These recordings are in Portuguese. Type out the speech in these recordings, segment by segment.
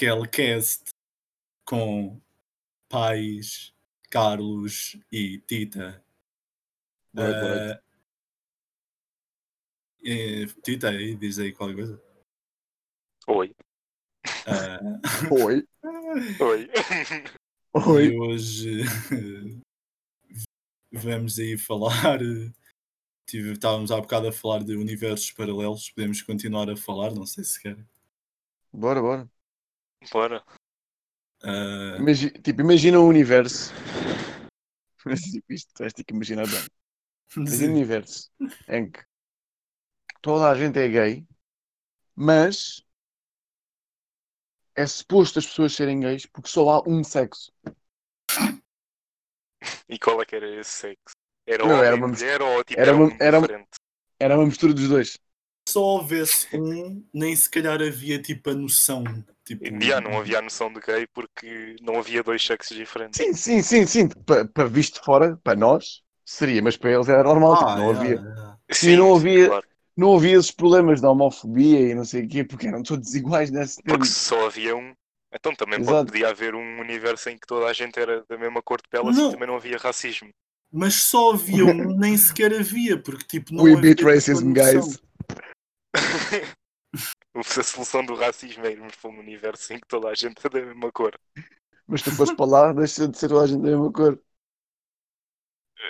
aquele cast com pais, Carlos e Tita. Boa. Ah, eh, Tita, aí diz aí qualquer coisa. Oi. Ah, Oi. Oi. Oi. E hoje vamos aí falar. Tive, estávamos há bocado a falar de universos paralelos. Podemos continuar a falar, não sei se querem. Bora, bora. Bora. Imagi- tipo, imagina um universo. tipo, isto vais ter que imaginar bem. Imagina um universo em que toda a gente é gay, mas é suposto as pessoas serem gays porque só há um sexo. E qual é que era esse sexo? Era Não, era uma- mulher ou tipo era era, uma- um era- diferente? Era uma mistura dos dois. só houvesse um, nem se calhar havia tipo a noção. Tipo, Já não havia a noção de gay porque não havia dois sexos diferentes. Sim, sim, sim, sim. Para, para visto de fora, para nós, seria, mas para eles era normal. tipo, Ah, não, é, havia, é. Sim, não havia- claro. não havia esses problemas da homofobia e não sei o quê, porque eram todos iguais nesse tempo. Porque só havia um. Então também pode, Exato. podia haver um universo em que toda a gente era da mesma cor de pele Não. e também não havia racismo. Mas só havia um, nem sequer havia, porque tipo não We havia beat tipo, racism, guys. a solução do racismo é irmos para um universo em que toda a gente é da mesma cor. Mas tu foste para lá, deixa de ser toda a gente da mesma cor.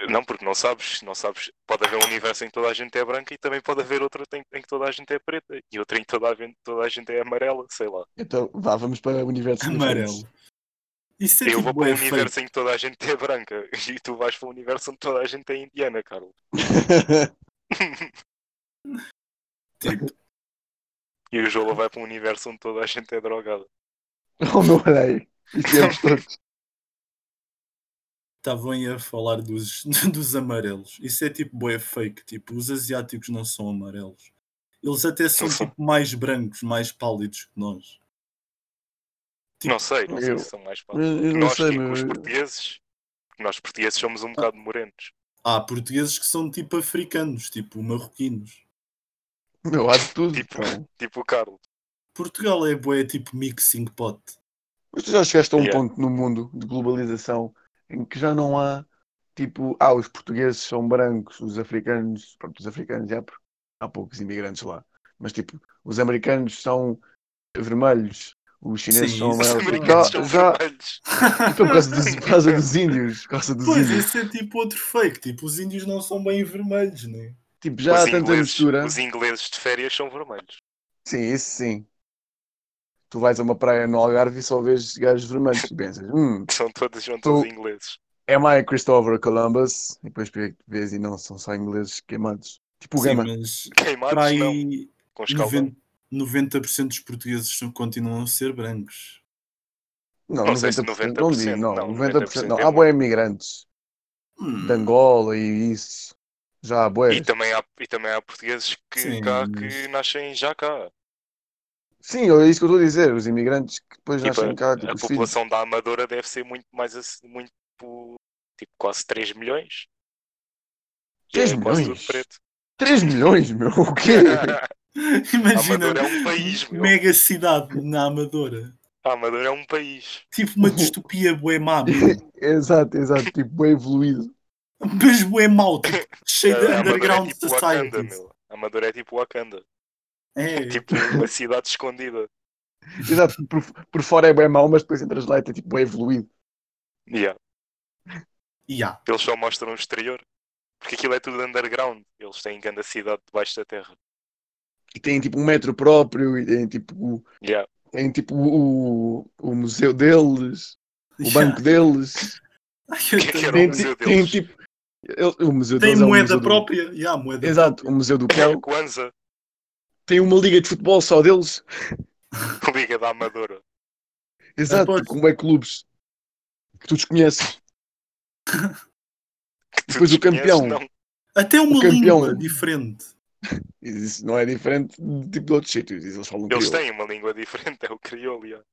Não, porque não sabes, não sabes. Pode haver um universo em que toda a gente é branca e também pode haver outro em, em que toda a gente é preta e outro em que toda a, gente- toda a gente é amarela, sei lá. Então, vá, vamos para universos Amarelo. Isso é Eu tipo vou para um universo em que toda a gente é branca e tu vais para um universo onde toda a gente é indiana, Carlos. Tipo, E o Jola vai para um universo onde toda a gente é drogada. oh meu é todos. estavam aí a falar dos, dos amarelos. Isso é tipo bué fake. Tipo, os asiáticos não são amarelos. Eles até são tipo mais brancos, mais pálidos que nós. Tipo, Não sei, não sei eu- se são mais Eu, fáceis. eu não Nós, sei, tipo, meu. os portugueses, nós portugueses somos um bocado morenos. Há portugueses que são tipo africanos, tipo marroquinos. Meu, há de tudo. Tipo-. Tipo o Carlos. Portugal é bué tipo mixing pot. Mas tu já chegaste a um Yeah. ponto no mundo de globalização em que já não há tipo, ah, os portugueses são brancos, os africanos, pronto, os africanos já, porque há poucos imigrantes lá, mas tipo, os americanos são vermelhos, os chineses Sim, são isso Os amarelos. americanos Já, são já, vermelhos. então, por causa, dos, por causa dos índios, por causa dos Pois, índios. esse é tipo outro fake. Tipo, os índios não são bem vermelhos, né? Tipo, já os, há tanta ingleses, mistura. os ingleses de férias são vermelhos. Sim, isso sim. Tu vais a uma praia no Algarve e só vês gajos vermelhos. Pensas, hum, São todos, são todos Tu- ingleses. am I Christopher Columbus? E depois vês e não, são só ingleses queimados. Tipo o Sim, Gama. mas Queimados para não, com escaldão. 90%, 90% dos portugueses continuam a ser brancos. Não, Não sei se 90%, não digo, 90%, não, não, 90%, não. 90% é Há boé imigrantes Hum, de Angola e isso. Já há boé. E também há, e também há portugueses que Sim, cá mas- que nascem já cá. Sim, é isso que eu estou a dizer. Os imigrantes que depois Tipo, nascem cá, a, tipo a os filhos. população da Amadora deve ser muito mais ace- muito tipo quase 3 milhões. E 3 é milhões? tudo preto. 3 milhões, meu. O quê? Imagina, Amadora é um país, meu. mega cidade na Amadora. A Amadora é um país. Tipo uma distopia bué má, exato, exato. Tipo, bem evoluído. Mas bué mau, tipo, cheio de Amadora underground é tipo Wakanda, societies. meu. A Amadora é tipo Wakanda. É, Tipo uma cidade escondida. Exato. Por, por fora é bem mau, mas depois entras lá e é tipo bem evoluído. Yeah. yeah. Eles só mostram o exterior. Porque aquilo é tudo underground. Eles têm grande cidade debaixo da terra. E tem tipo um metro próprio e tem tipo, Yeah. tem, tipo o, o museu deles, o Yeah. banco deles. Ai, que é que eu era o museu ti- tem deles? tipo. Ele- o museu Tem é o moeda museu do- própria? Yeah, moeda Exato, o museu do Kel. Kwanzaa, Tem uma liga de futebol só deles. Liga da Amadora. Exato, tipo, como é clubes que tu desconheces. Tu Depois o desconheces, campeão. não. Até uma campeão. língua diferente. Isso não é diferente de, tipo, de outros sítios. Eles falam Eles crioulo. têm uma língua diferente, é o crioulo. yeah.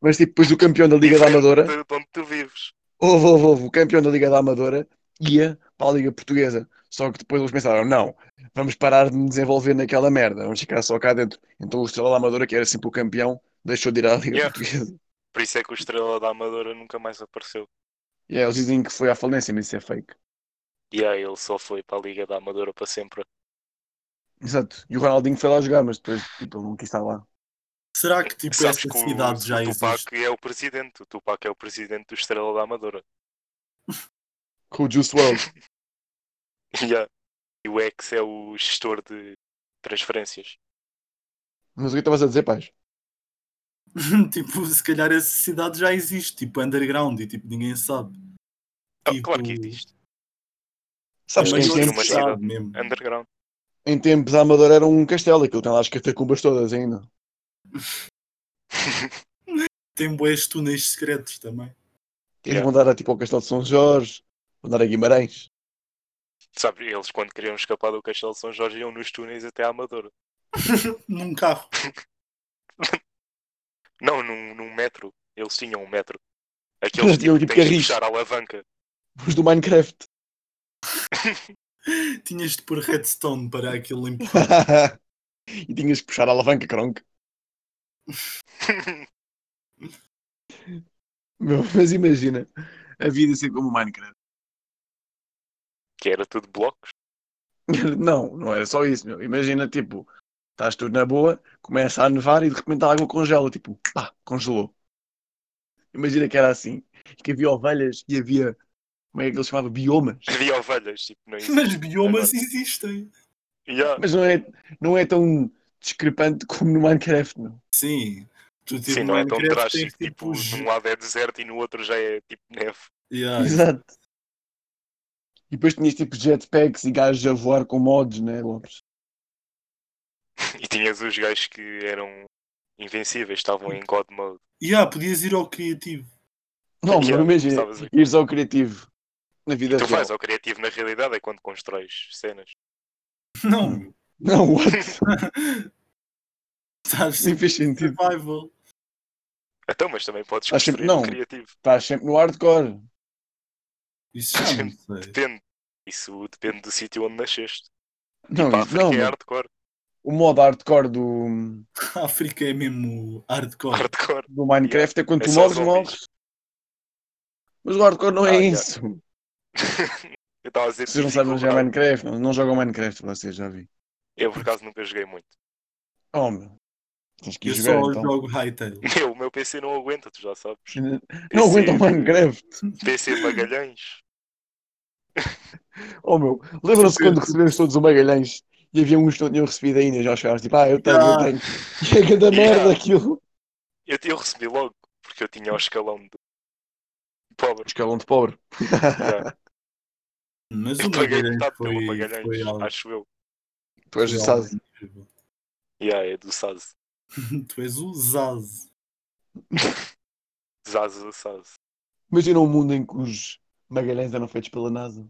Mas tipo, depois o campeão da Liga da Diferente Amadora, de onde tu vives. Houve, houve, houve, o campeão da Liga da Amadora ia para a Liga Portuguesa. Só que depois eles pensaram, não, vamos parar de nos desenvolver naquela merda, vamos ficar só cá dentro. Então o Estrela da Amadora, que era sempre o campeão, deixou de ir à Liga Yeah. Portuguesa. Por isso é que o Estrela da Amadora nunca mais apareceu. E yeah, eles dizem que foi à falência, mas isso é fake. E aí ele só foi para a Liga da Amadora para sempre. Exato. E o Ronaldinho foi lá jogar, mas depois tipo, ele não quis estar lá. Será que tipo Sabes essa que o, cidade já o existe? Tupac é o presidente. O Tupac é o presidente do Estrela da Amadora. Com o Juice WRLD. Yeah. E o ex é o gestor de transferências. Mas o que estavas a dizer, pais? tipo, se calhar essa cidade já existe, tipo underground, e tipo ninguém sabe. Ah, Tipo, Claro que existe. Sabes é que em tempos. Underground. em tempos a Amadora era um castelo, aquilo tem lá as catacumbas todas ainda. Tem boas túneis secretos também. Eles Yeah. vão dar a, tipo, ao Castelo de São Jorge, vão dar a Guimarães. Sabe, eles quando queriam escapar do Castelo de São Jorge iam nos túneis até à Amadora. Num carro. Não, num, num metro. Eles tinham um metro. Aqueles Eles tinham, tipo, tipo, tens de carris. puxar a alavanca. Os do Minecraft. Tinhas de pôr redstone para aquilo empurrar. e tinhas que puxar a alavanca, cronk. Meu, mas imagina a vida ser como o Minecraft. que era tudo blocos. Não, não era só isso, meu. Imagina, tipo, estás tudo na boa, começa a nevar e de repente a água congela, tipo, pá, congelou. Imagina que era assim, que havia ovelhas e havia, como é que ele chamava? Biomas. Havia ovelhas, tipo, não existe. Mas biomas Agora- existem. Yeah. Mas não é, não é tão discrepante como no Minecraft, não. Sim. Tu, tipo, Sim, não é tão drástico. Tipo, num lado é deserto e no outro já é tipo neve. Yeah, Exato. E depois tinhas tipo jetpacks e gajos a voar com mods, né, Lopes? E tinhas os gajos que eram invencíveis, estavam em God Mode. Yeah, podias ir ao criativo. Não, Yeah, mas imagina, aqui. ires ao criativo na vida Tu real. fazes ao criativo na realidade é quando constróis cenas. Não. Não, what? Estás Nem fez sentido. survival. Então, mas também podes Estás sempre- não. criativo. Estás sempre no hardcore. Isso já não. Depende. Isso depende do sítio onde nasceste. Não, Tipo, não, é hardcore. o modo hardcore do, A África é mesmo hardcore. Hardcore. do Minecraft é quando É tu morres, morres. Mas o hardcore não é Ah, yeah. isso. Eu estava a dizer Vocês não sabem jogar. Minecraft, não, não jogam Minecraft, vocês já vi. Eu por acaso nunca joguei muito. Oh, meu. Tens que ir Eu jogar só então. jogo Hytale. Meu, o meu PC não aguenta, tu já sabes. Não aguenta o PC Minecraft. PC Magalhães. Oh meu, lembram-se Super. quando recebemos todos o Magalhães e havia uns que não tinham recebido ainda, já chegaram tipo, ah, eu tenho, Ah. eu tenho. E é cada Yeah. merda aquilo. Eu, eu recebi logo, porque eu tinha o escalão de pobre. Escalão de pobre. Yeah. Mas Eu o paguei Magalhães foi, pelo Magalhães, foi algo, acho eu. Tu és o incrível. Yeah, é do Saz. tu és o Zaz. Zaz do Saz. Imagina um mundo em que os Magalhães eram feitos pela NASA.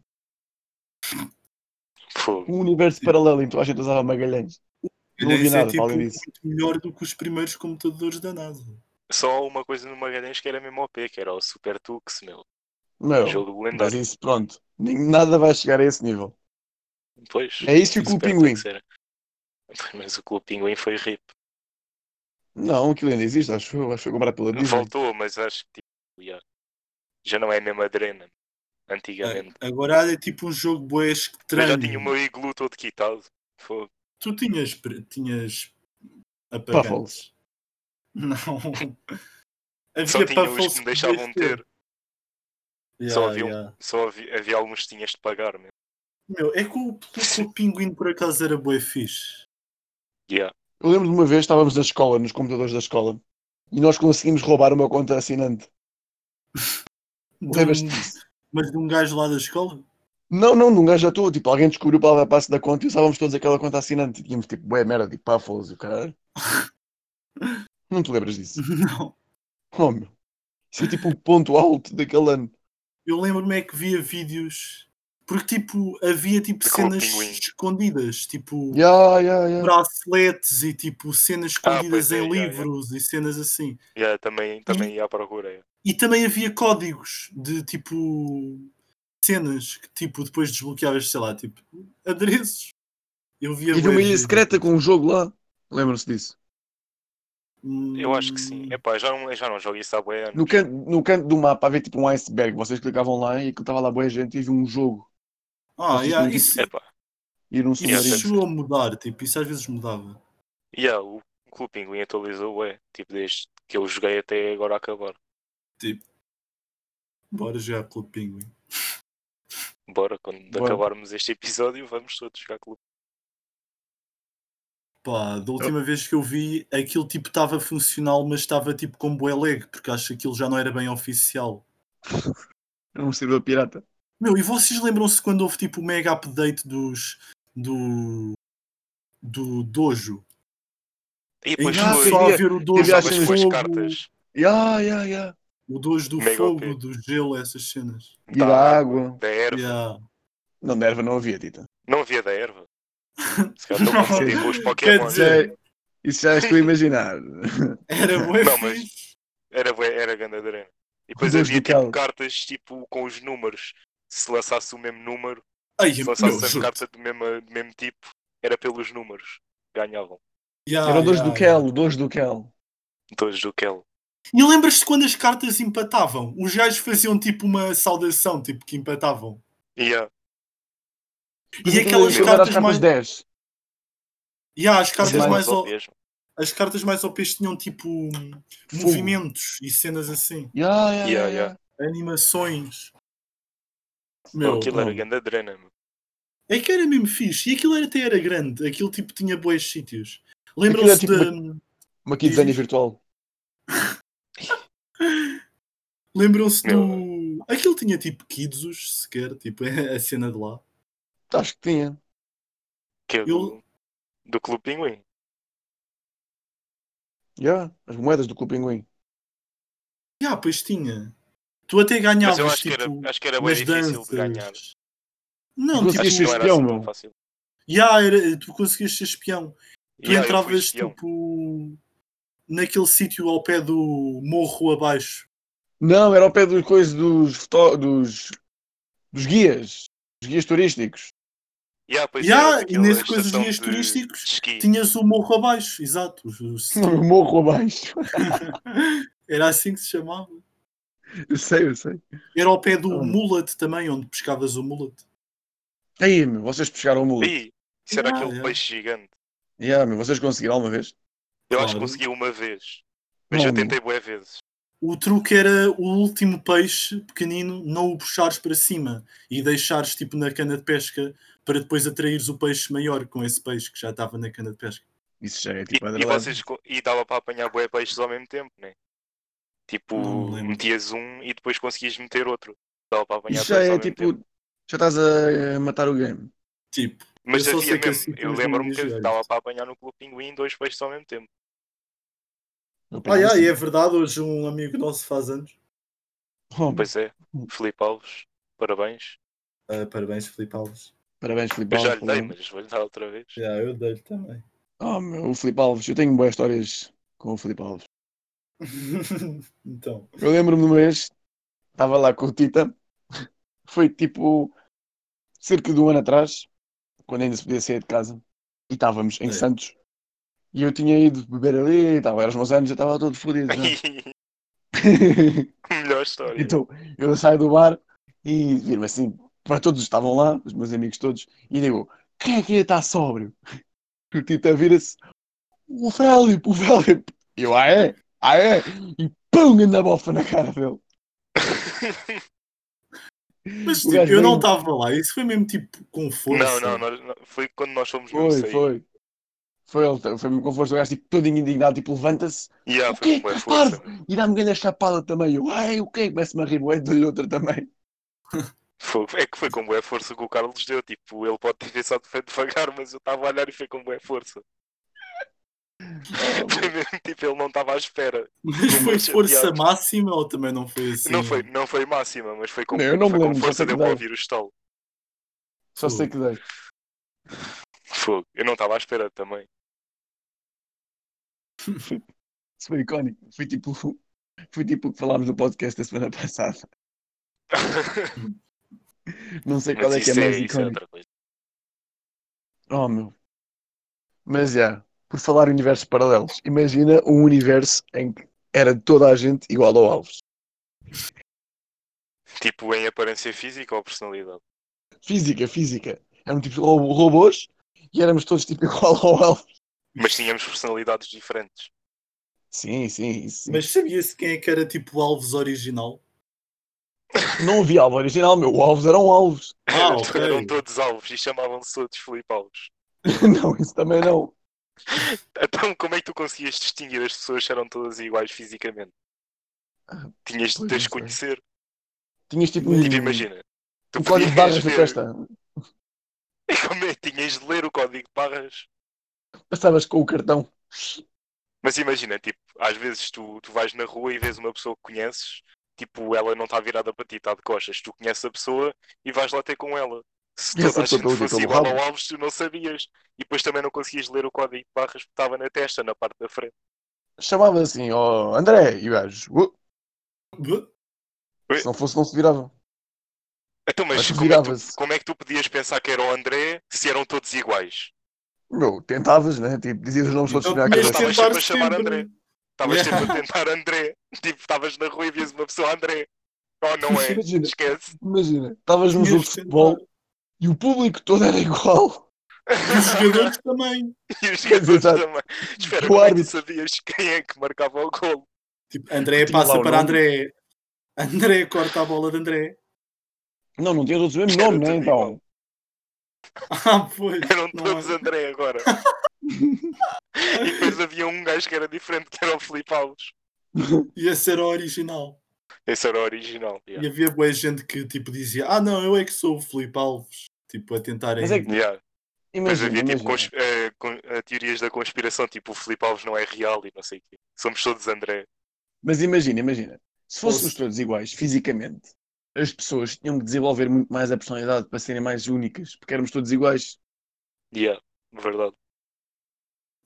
Fogo. Um universo paralelo em que a gente usava Magalhães. Não Isso vi é nada, tipo falem disso. muito melhor do que os primeiros computadores da NASA. Só uma coisa no Magalhães que era mesmo OP, que era o Super Tux, meu. Meu, Jogo mas isso, pronto. Nada vai chegar a esse nível. Pois. É isso e o Clube Pinguim. Mas o Clube Pinguim foi RIP. Não, aquilo ainda existe, acho eu. Acho que foi comprado pela Disney. Voltou, mas acho que tipo, já não é mesmo a Drena. Antigamente. Agora é tipo um jogo Eu estranho. já tinha o meu iglu todo quitado. Fogo. Tu tinhas, tinhas apagantes. Não. Só Havia tinha os que me deixavam podias ter. Yeah, Só havia um- yeah. Só havia, havia alguns que tinhas de pagar mesmo. Meu, é que o, o pinguim por acaso era bué fixe. Yeah. Eu lembro de uma vez estávamos na escola, nos computadores da escola, e nós conseguimos roubar uma conta assinante. De Lembras-te um- disso? mas de um gajo lá da escola? Não, não, num gajo já estou. Tipo, alguém descobriu para dar passo da conta e usávamos todos aquela conta assinante. E tínhamos tipo, bué merda, tipo, puffles e o caralho. Não te lembras disso? Não. Oh, meu. Isso é tipo o ponto alto daquele ano. Eu lembro-me é que via vídeos. Porque tipo, havia tipo De cenas escondidas, tipo Ya, ya, ya. braceletes e tipo cenas escondidas pois é, em yeah, yeah. livros e cenas assim. Yeah, também, também ia à procura. yeah. E também havia códigos de tipo cenas que tipo depois desbloqueavas, sei lá, tipo adereços. Eu via E havia uma bué ilha secreta com um jogo lá. Lembram-se disso? Eu acho que sim. Hum, Epá, já não, já não jogo isso há anos. No canto, no canto do mapa havia tipo um iceberg. Vocês clicavam lá e aquilo estava lá boa gente e havia um jogo. Ah, yeah, isso, Epá, Ir num isso Yeah, submarino. chegou a mudar, tipo, isso às vezes mudava. yeah, o Clube Pinguim atualizou, ué. Tipo, desde que eu joguei até agora acabar. Tipo, bora jogar Clube Pinguim. Bora, quando Bora. acabarmos este episódio, vamos todos jogar Clube Pá, da última vez que eu vi, aquilo tipo estava funcional, mas estava tipo com bué lag, porque acho que aquilo já não era bem oficial. Era um servidor pirata. Meu, e vocês lembram-se quando houve tipo o mega update dos. do. do Dojo? E depois Ah, foi, só ver o Dojo do fogo, cartas Yeah, yeah, yeah. o Dojo do Mega fogo, OP. do gelo, essas cenas. E da água. da erva. Yeah. Não, da erva não havia, Tita. Não havia da erva. Se calhar com os Quer Pokémon. dizer- Isso já estou a imaginar. Era bué Não, mas-. Era, bué- era grande adrena. E depois havia tipo cartas tipo com os números. Se lançasse o mesmo número, Ai, se lançasse a juro. carta do mesmo, do mesmo tipo, era pelos números. Ganhavam. Yeah, Eram dois yeah, do Kel, dois do Kel. Todos do Kel. E lembras-te quando as cartas empatavam? Os gajos faziam tipo uma saudação, tipo que empatavam. Yeah. E aquelas Aquilo era as cartas mais. 10. Yeah, as cartas mais mais, o- as cartas mais OPs tinham tipo Fogo. movimentos e cenas assim, Yeah, yeah, Yeah, yeah, yeah. yeah. animações. Meu, aquilo era não. grande adrena. meu. é que era mesmo fixe. E aquilo era- até era grande. Aquilo tipo tinha bons sítios. Lembram-se tipo de. Uma Kidzania virtual. Lembram-se do. Aquilo tinha tipo Kidsos sequer, tipo a cena de lá. Acho que tinha. Que é Eu- do, do Clube Pinguim. Yeah, as moedas do Clube Pinguim. Ah, pois tinha. Tu até Mas ganhavas eu acho que tipo. era, acho que era bem difícil danças. de ganhar. Não, Tu tipo, que ser espião, assim meu. fácil. yeah, era, tu conseguias ser espião. Tu Yeah, entravas espião. tipo naquele sítio ao pé do morro abaixo. Não, era ao pé dos coisas dos, dos, dos guias. Dos guias turísticos. Yeah, pois Yeah, era, e nesse coisa dos guias de- turísticos de. Tinhas o morro abaixo, exato. o- morro abaixo. Era assim que se chamava. Eu sei, eu sei. Era ao pé do Ah. mullet também, onde pescavas o mullet. Aí, meu, vocês pescaram o mulo. Ih, isso era Yeah, aquele yeah. peixe gigante. Yeah, meu, vocês conseguiram alguma vez? Eu acho que Claro. consegui uma vez. Mas já tentei bué vezes. O truque era o último peixe pequenino não o puxares para cima e deixares tipo na cana de pesca para depois atraires o peixe maior com esse peixe que já estava na cana de pesca. Isso já é E, tipo e, Underland. vocês, e dava para apanhar bué peixes ao mesmo tempo, né? Tipo, metias um e depois conseguias meter outro. Dava para apanhar Isso já é tipo. tempo. Já estás a matar o game. Tipo, Mas eu havia mesmo. assim eu lembro-me de que dava isso. para apanhar no Clube Pinguim dois peixes ao mesmo tempo. Ah, yeah, e é verdade, hoje um amigo nosso faz anos. "Oh, Pois é, Filipe Alves, parabéns. Ah, parabéns, Filipe Alves. Parabéns, Filipe Eu já Alves. lhe dei, mas vou-lhe dar outra vez. Yeah, eu dei-lhe também. Oh, meu, o Filipe Alves. Eu tenho boas histórias com o Filipe Alves. então, Eu lembro-me de uma vez, estava lá com o Tita, foi tipo cerca de um ano atrás, quando ainda se podia sair de casa, e estávamos em É. Santos, e eu tinha ido beber ali, estava, eram os meus anos, eu estava todo fodido já. Melhor história. então, eu saio do bar e viro assim, para todos estavam lá, os meus amigos todos, e digo, quem é que estar sóbrio? O Tita vira-se, o Felipe, o Felipe. E eu, ah é? Ah é? E pum, anda bofa na cara dele. mas tipo, eu não veio- estava lá, isso foi mesmo tipo com força. não, não, nós- não, foi quando nós fomos mesmo Foi, sair. foi. Foi ele, foi-me com força, o gajo tipo, todo indignado, tipo, levanta-se, Yeah, o foi quê? com boa força. Parvo! E dá-me grande chapada também. Eu, ai, o quê? Começa-me a rir, bué, dou-lhe outra também. Foi- é que foi com boa força que o Carlos deu. Tipo, ele pode ter pensado que foi devagar, mas eu estava a olhar e foi com boa força. Foi mesmo tipo, ele não estava à espera. Mas foi força chateado. máxima ou também não foi assim? Não, foi, não foi máxima, mas foi com, Não, eu não foi me com lembro, força, para dei. ouvir o estalo. Só sei que dei. Fogo. Eu não estava à espera também. Isso foi icónico. Foi tipo, foi tipo o que falámos no podcast da semana passada. Não sei qual mas é que é é, mais é icónico. coisa. Oh, meu. Mas, já. Por falar em universos paralelos, imagina um universo em que era toda a gente igual ao Alves. Tipo em aparência física ou personalidade? Física, física. Eram tipo ro- robôs e éramos todos tipo igual ao Alves. Mas tínhamos personalidades diferentes. Sim, sim, sim. Mas sabia-se quem é que era tipo o Alves original? Não havia Alves original, meu. O Alves eram Alves. Ah, Eram- ok. Eram todos alvos e chamavam-se todos Filipe Alves. não, isso também não. Então como é que tu conseguias distinguir as pessoas se eram todas iguais fisicamente? Ah, Tinhas de as conhecer. Tinhas tipo Tipo, imagina. Tu um código de barras ver- testa. Como é? Tinhas de ler o código de barras. Passavas com o cartão. Mas imagina, tipo, às vezes tu, tu vais na rua e vês uma pessoa que conheces, tipo, ela não está virada para ti, está de costas. Tu conheces a pessoa e vais lá ter com ela. Se toda a gente fosse igual rabo? ao Alves, tu não sabias. E depois também não conseguias ler o código de barras que estava na testa, na parte da frente. Chamava assim, ó André, e o gajo, se não fosse, não se virava. Então, mas Mas como é, que tu, como é que tu podias pensar que era o André se eram todos iguais? Meu, tentavas, né? Tipo, dizias os nomes todos Então na tinhas cabeça. Estavas sempre a chamar sempre. André. Estavas Yeah. sempre a tentar André. Tipo, estavas na rua e vias uma pessoa André. Oh, não é? Imagina. Esquece. Imagina, estavas num jogo de futebol e o público todo era igual. E os jogadores também. E os jogadores Exato. também. Espera, O é árbitro. sabias quem é que marcava o gol? Tipo, André Tinha passa para nome. André. André corta a bola de André. Não, não tinha todos o mesmo Era nome, né? Então. Ah, pois. Eram não todos é. André agora. E depois havia um gajo que era diferente, que era o Filipe Alves. E esse era o original. Esse era o original. E Yeah. havia boa gente que tipo dizia: Ah, não, eu é que sou o Filipe Alves. Tipo, a tentarem. Mas é que- Yeah. Imagina, havia tipo cons- con- eh, teorias da conspiração, tipo o Filipe Alves não é real e não sei o quê. Somos todos André. Mas imagina, imagina. Se fôssemos Fosse- todos iguais, fisicamente, as pessoas tinham que desenvolver muito mais a personalidade para serem mais únicas, porque éramos todos iguais. Yeah, verdade.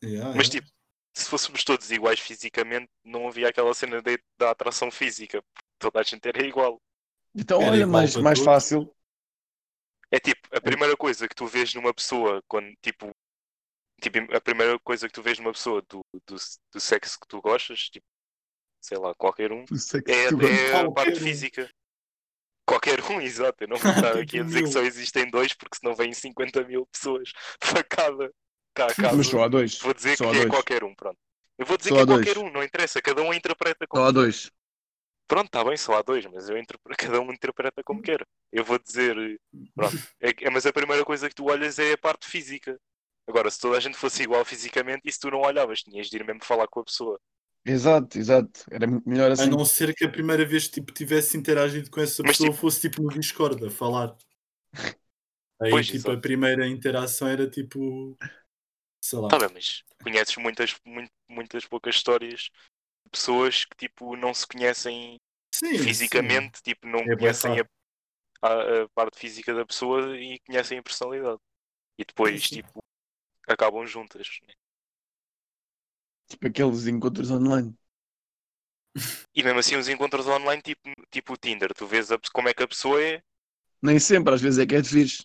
Yeah, Mas yeah. tipo, se fôssemos todos iguais fisicamente, não havia aquela cena de- da atração física. Toda a gente era igual. Então, Era olha, mais, mais todos. fácil. É tipo, a primeira coisa que tu vês numa pessoa, quando tipo, tipo a primeira coisa que tu vês numa pessoa do, do, do sexo que tu gostas, tipo, sei lá, qualquer um, é, é a parte um. física. Qualquer um, exato. Eu não vou estar aqui a dizer que só existem dois, porque senão vêm 50 mil pessoas para cada, cá a casa. Mas só há dois. Vou dizer Só que há é dois. qualquer um, pronto. Eu vou dizer Só que é dois. qualquer um, não interessa, cada um interpreta como Só há dois. Pronto, está bem, só há dois, mas eu interpre- cada um interpreta como quer. Eu vou dizer, pronto, é, é- mas a primeira coisa que tu olhas é a parte física. Agora, se toda a gente fosse igual fisicamente, e se tu não olhavas, tinhas de ir mesmo falar com a pessoa. Exato, exato. Era melhor A assim. não ser que a primeira vez tipo, tivesse interagido com essa Mas, pessoa fosse tipo no Discord a falar. Aí Pois, tipo exato. a primeira interação era tipo. Sei lá. Tá bem, mas conheces muitas, muito- muitas poucas histórias de pessoas que tipo não se conhecem Sim, fisicamente, tipo, não É conhecem a, a- a parte física da pessoa e conhecem a personalidade. E depois, Sim. tipo, acabam juntas. né? Tipo aqueles encontros online. E mesmo assim, os encontros online, tipo, tipo o Tinder, tu vês a como é que a pessoa é. Nem sempre, às vezes é que é fixe.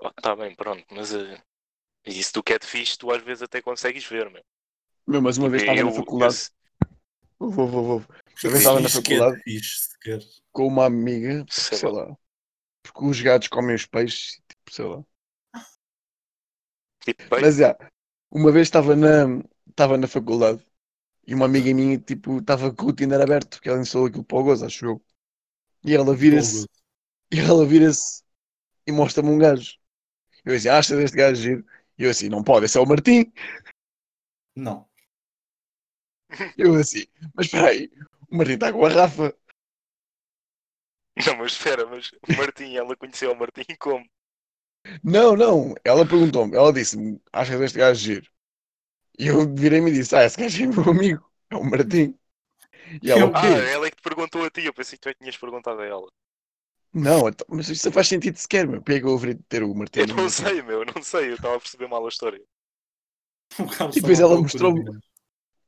Oh, tá bem, pronto, mas se tu quer de fixe, tu às vezes até consegues ver, meu. Meu, mas uma vez estava na faculdade. eu- Vou, vou, vou. Eu estava na é faculdade fixe, sequer. com uma amiga, Sei sei lá. Porque os gatos comem os peixes, tipo, sei lá. tipo, Mas já, uma vez estava na, estava na faculdade e uma amiga minha, tipo, estava com o Tinder aberto, porque ela instalou aquilo para o gozo, acho eu. E ela vira-se, e ela vira-se e mostra-me um gajo. Eu disse, acha deste gajo giro? E eu assim, não pode, esse é o Martim. Não. Eu assim, mas espera aí, o Martim está com a Rafa. não, mas espera, mas o Martim, ela conheceu o Martim como? Não, não, ela perguntou-me, ela disse-me, acha deste gajo giro? E eu virei-me e disse, ah, esse gajo é meu amigo, é o Martim. E ela, É Ah, ela é que te perguntou a ti, eu pensei que tu é que tinhas perguntado a ela. Não, então, mas isso não faz sentido sequer, meu. Porque é que eu haveria de ter o Martim? Eu não meu sei, meu, eu não sei, eu estava a perceber mal a história. Carlos E depois ela mostrou-me.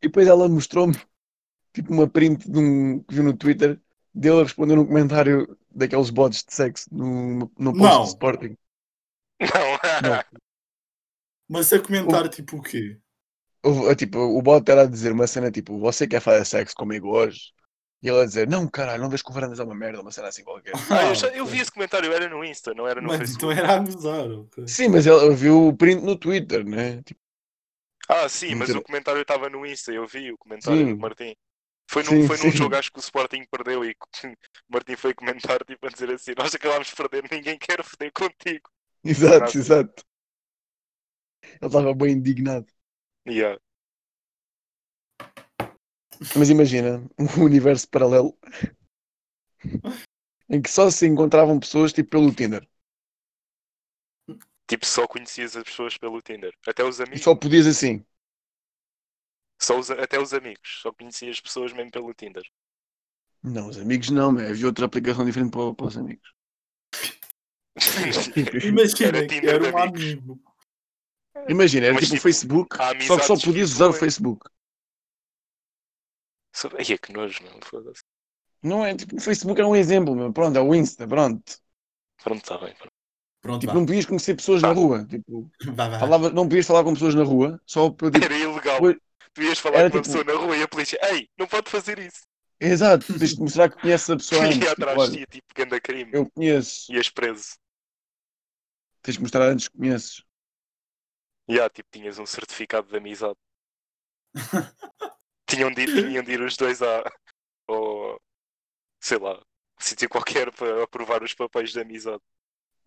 E depois ela mostrou-me tipo uma print de um que viu no Twitter dele a responder um comentário daqueles bots de sexo no, no post Não. de Sporting. Não, Não. Mas a comentar tipo o quê? o, tipo, o bot era a dizer uma cena tipo, você quer fazer sexo comigo hoje? E ele a dizer, não, caralho, não vês que o Varandas é uma merda, uma cena assim qualquer. Ah, eu, já- eu vi esse comentário, era no Insta, não era no Mas Facebook. então era a gozar. Sim, mas ele viu o print no Twitter, né? Tipo, Ah, sim, mas o comentário estava no Insta, eu vi o comentário Sim. do Martim. Foi num, Sim, foi num sim. jogo, acho que o Sporting perdeu e o Martim foi comentar, tipo, a dizer assim: Nós acabámos de perder, ninguém quer foder contigo. exato, Nada. exato. Ele estava bem indignado. Yeah. Mas imagina, um universo paralelo em que só se encontravam pessoas tipo pelo Tinder. Tipo, só conhecias as pessoas pelo Tinder. Até os E amigos. só podias assim. Só os- até os amigos. Só conhecias as pessoas mesmo pelo Tinder. Não, os amigos não, mas havia outra aplicação diferente para, para os amigos. Imagina Era Tinder era um amigos. amigo. Imagina, era Mas, tipo o tipo, Facebook, só que só podias usar o evoluem. Facebook. Só- Ai, é que nojo, meu. Foda-se. Não é, tipo, o Facebook é um exemplo, meu. pronto, é o Insta, pronto. Pronto, está bem. pronto. Pronto, Tipo, vá. não podias conhecer pessoas na Tá. rua. Tipo, Vá, vá. falava, não podias falar com pessoas na rua, só para tipo, Era ilegal. Pois- Tu ias falar era com uma tipo- pessoa na rua e a polícia, ei, não pode fazer isso. Exato, tens de mostrar que conheces a pessoa antes. Tipo, atrás de olha, ti, tipo, ganda crime. eu conheço. Ias preso. Tens de mostrar antes que conheces. E yeah, tipo, tinhas um certificado de amizade. tinham, de ir, tinham de ir os dois a. Ao, sei lá, um sítio qualquer para aprovar os papéis de amizade.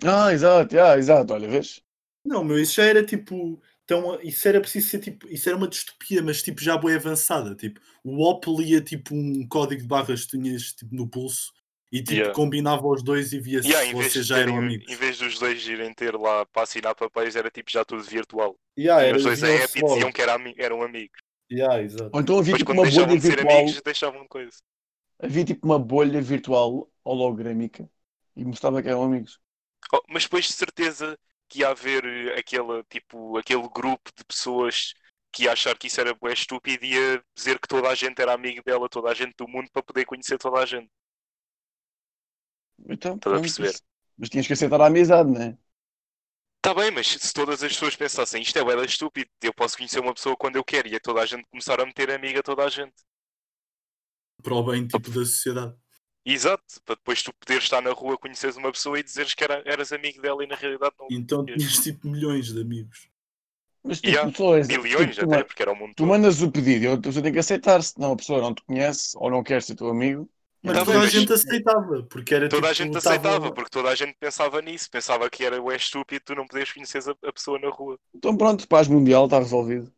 Ah, exato, ah, exato, olha, vês? Não, meu, isso já era tipo. Então, isso era preciso ser tipo. Isso era uma distopia, mas tipo já bem avançada. Tipo, o OP lia tipo um código de barras que tinhas tipo, no pulso e tipo Yeah. combinava os dois e via Yeah, se vez vocês já eram terem- amigos. em vez dos dois irem ter lá para assinar papéis, era tipo já tudo virtual. Yeah, E era os dois o app e diziam que era eram amigos. Yeah, exato. Ou então havia Mas tipo uma bolha deixavam de ser virtual. amigos, deixavam coisa. Havia tipo uma bolha virtual holográmica e mostrava que eram amigos. Oh, mas depois de certeza que ia haver eh, aquele, tipo, aquele grupo de pessoas que ia achar que isso era bué estúpido e ia dizer que toda a gente era amigo dela, toda a gente do mundo, para poder conhecer toda a gente. Então, Estás a perceber? Mas tinhas que aceitar a amizade, né? Tá bem, mas se todas as pessoas pensassem isto é bué estúpido, eu posso conhecer uma pessoa quando eu quero e é toda a gente começar a meter amiga a toda a gente. Para o bem tipo da sociedade. Exato, para depois tu poderes estar na rua, conheceres uma pessoa e dizeres que era, eras amigo dela e na realidade não. Então tinhas tipo milhões de amigos. Mas tipo, Yeah, és- Milhões tipo, tu, até, porque era o mundo tu todo. mandas o pedido e a pessoa tem que aceitar, senão a pessoa não te conhece ou não quer ser teu amigo. Mas Tá toda a gente aceitava, porque era Toda a tipo, gente tava- aceitava, porque toda a gente pensava nisso, pensava que era ué, estúpido tu não poderes conhecer a, a pessoa na rua. Então pronto, paz mundial está resolvido.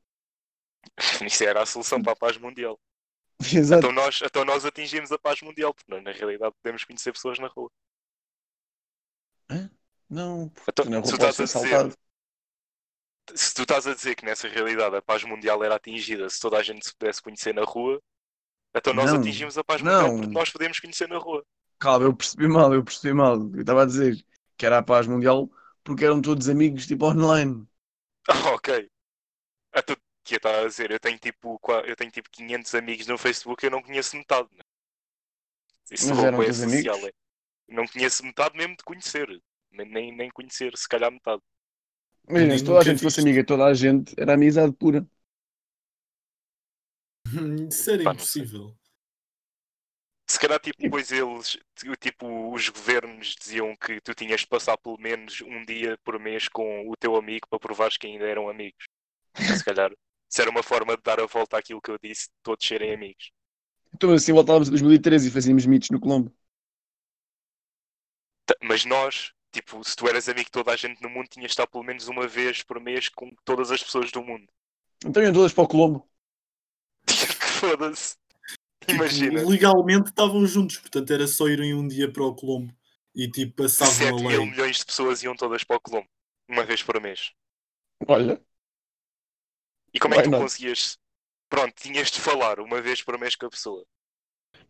Isso era a solução para a paz mundial. Exato. Então nós, então nós atingimos a paz mundial, porque nós, na realidade podemos conhecer pessoas na rua. Não, Então, tu na se rua tu estás a dizer, se tu estás a dizer que nessa realidade a paz mundial era atingida se toda a gente se pudesse conhecer na rua, então nós Não, atingimos a paz mundial não. porque nós podemos conhecer na rua. Calma, eu percebi mal, eu percebi mal. Eu estava a dizer que era a paz mundial porque eram todos amigos tipo online. Ah, ok. Tu que eu estava a dizer, eu tenho tipo, eu tenho tipo 500 amigos no Facebook e eu não conheço metade. Né? Isso Mas eram é teus social. amigos? é. Não conheço metade mesmo de conhecer. Nem, nem, nem conhecer, se calhar metade. Imagina, se toda a gente fosse amiga de toda a gente, era amizade pura. Isso era Pá, impossível. Se calhar tipo, depois eles, tipo, os governos diziam que tu tinhas de passar pelo menos um dia por mês com o teu amigo para provares que ainda eram amigos. Se calhar, isso era uma forma de dar a volta àquilo que eu disse, de todos serem amigos. Então assim voltávamos a 2013 e fazíamos mitos no Colombo. Mas nós, tipo, se tu eras amigo de toda a gente no mundo, tinhas de estar pelo menos uma vez por mês com todas as pessoas do mundo. Então iam todas para o Colombo. que foda-se. Tipo, Imagina, legalmente estavam juntos, portanto era só irem um dia para o Colombo e tipo passavam 7 a mil lei. milhões de pessoas iam todas para o Colombo, uma vez por mês. Olha, E como é que Why tu not? conseguias? Pronto, tinhas de falar uma vez por mês com a pessoa.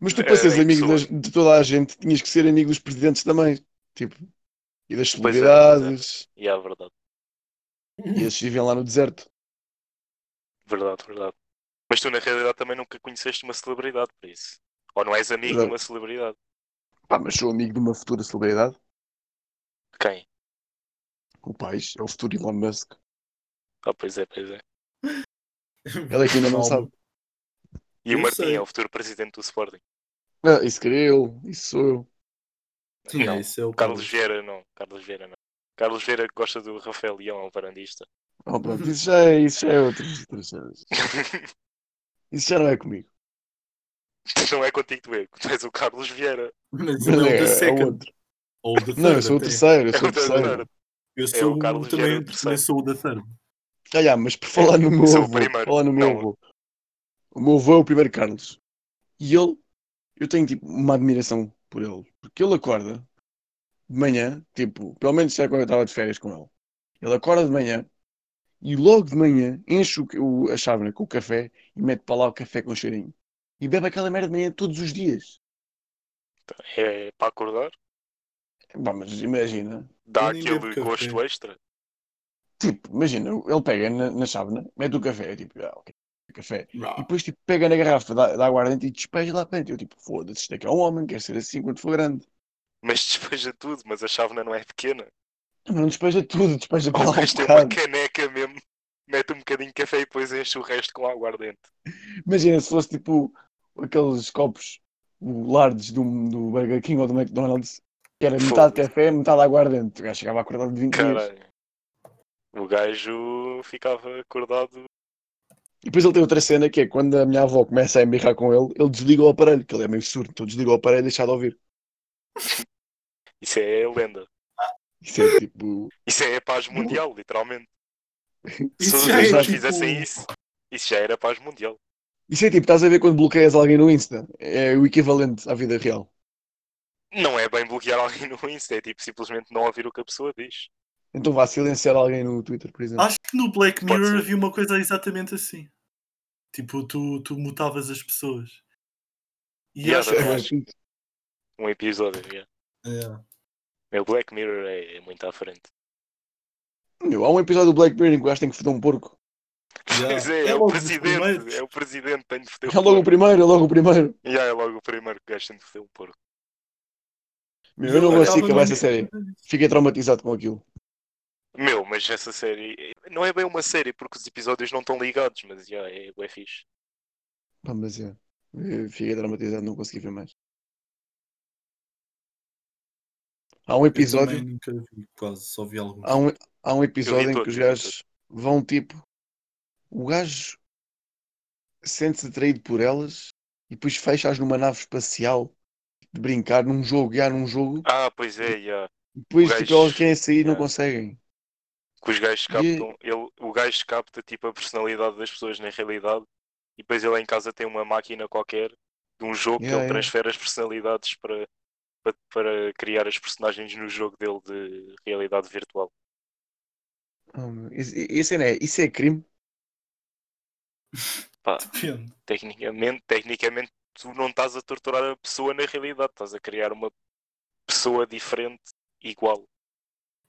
mas tu É, para seres em amigo pessoa. das- de toda a gente, tinhas que ser amigo dos presidentes também. Tipo, e das Pois é, celebridades. E é verdade, E esses vivem lá no deserto. verdade, verdade. Mas tu na realidade também nunca conheceste uma celebridade, por isso. Ou não és amigo de Verdade. uma celebridade. Pá, mas sou amigo de uma futura celebridade. Quem? O pai é o futuro Elon Musk. Ah, pois é, pois é. Ele é que ainda não sabe. E o Eu Martim é o futuro presidente do Sporting. Ah, isso queria eu, isso sou eu. Sim, Não, é, isso é o Carlos. Vieira não. Carlos Vieira não. Carlos Vieira gosta do Rafael Leão, é um varandista. Oh, pronto, isso já é, isso já é outro. Isso já não é comigo. não é contigo tu é, tu és o Carlos Vieira. Mas ele é o É, da é outro. Ou o da. Não, eu sou o terceiro, eu É sou o o terceiro. Eu É sou o Carlos também, Vieira, o também terceiro. sou o da third. Já, mas por falar no meu sou avô, falar no meu Não. avô, o meu avô é o primeiro Carlos. E ele, eu tenho tipo uma admiração por ele. Porque ele acorda de manhã, tipo, pelo menos já quando eu estava de férias com ele. Ele acorda de manhã e logo de manhã enche o, o- a chávena com o café e mete para lá o café com cheirinho. E bebe aquela merda de manhã todos os dias. É para acordar. Bom, mas imagina, Dá Eu nem bebo aquele café. gosto extra. Tipo, imagina, ele pega na, na chávena, mete o café, tipo, ah, ok, café. E Ah, depois tipo, pega na garrafa da, da aguardente e despeja lá para dentro. Eu tipo, foda-se, isto é que é um homem, quer ser assim quando for grande. Mas despeja tudo, mas a chávena não é pequena. Não, não despeja tudo, despeja para lá um vais ter uma caneca mesmo. Mete um bocadinho de café e depois enche o resto com aguardente. Imagina se fosse tipo aqueles copos o larges do, do Burger King ou do McDonald's, que era metade café, metade aguardente. O gajo chegava acordado de 20 dias. O gajo ficava acordado. E depois ele tem outra cena que é quando a minha avó começa a embirrar com ele, ele desliga o aparelho, que ele é meio surdo, então desliga o aparelho e deixa de ouvir. Isso é lenda. Isso é tipo. Isso é paz mundial, literalmente. Se Isso os já é dois tipo- fizessem isso, isso já era paz mundial. Isso é tipo, estás a ver quando bloqueias alguém no Insta? É o equivalente à vida real. Não é bem bloquear alguém no Insta, é tipo simplesmente não ouvir o que a pessoa diz. Então vá silenciar alguém no Twitter, por exemplo. Acho que no Black Mirror havia uma coisa exatamente assim. Tipo, tu, tu mutavas as pessoas. E Yeah, acho É, mas- acho. Um episódio, yeah. É. Meu Black Mirror é muito à frente. Meu, há um episódio do Black Mirror em que o gajo tem que foder um porco. Yeah. Pois é, é, É o presidente, é o presidente, tem de foder É logo o primeiro, é logo o primeiro. Yeah, é logo o primeiro que o gajo tem de foder um porco. Meu, eu não consigo acaba acabar essa série. Fiquei traumatizado com aquilo. Meu, mas essa série não é bem uma série porque os episódios não estão ligados, mas já é, é fixe. Pá, mas é. Eu Fiquei traumatizado, não consegui ver mais. Há um episódio, nunca vi, quase, só vi alguns. há um, há um episódio em que os gajos vão tipo. O gajo sente-se atraído por elas e depois fecha-as numa nave espacial de brincar num jogo, já num jogo, Ah, pois é, já. depois tipo, gajo- elas querem sair e não conseguem. Que os gajos E- captam, ele, o gajo capta tipo a personalidade das pessoas na realidade e depois ele em casa tem uma máquina qualquer de um jogo que Yeah, ele yeah. transfere as personalidades para, para, para criar as personagens no jogo dele de realidade virtual. Oh, meu, Isso, isso, é, isso é crime? Pá, Depende. tecnicamente, tecnicamente tu não estás a torturar a pessoa na realidade, estás a criar uma pessoa diferente igual.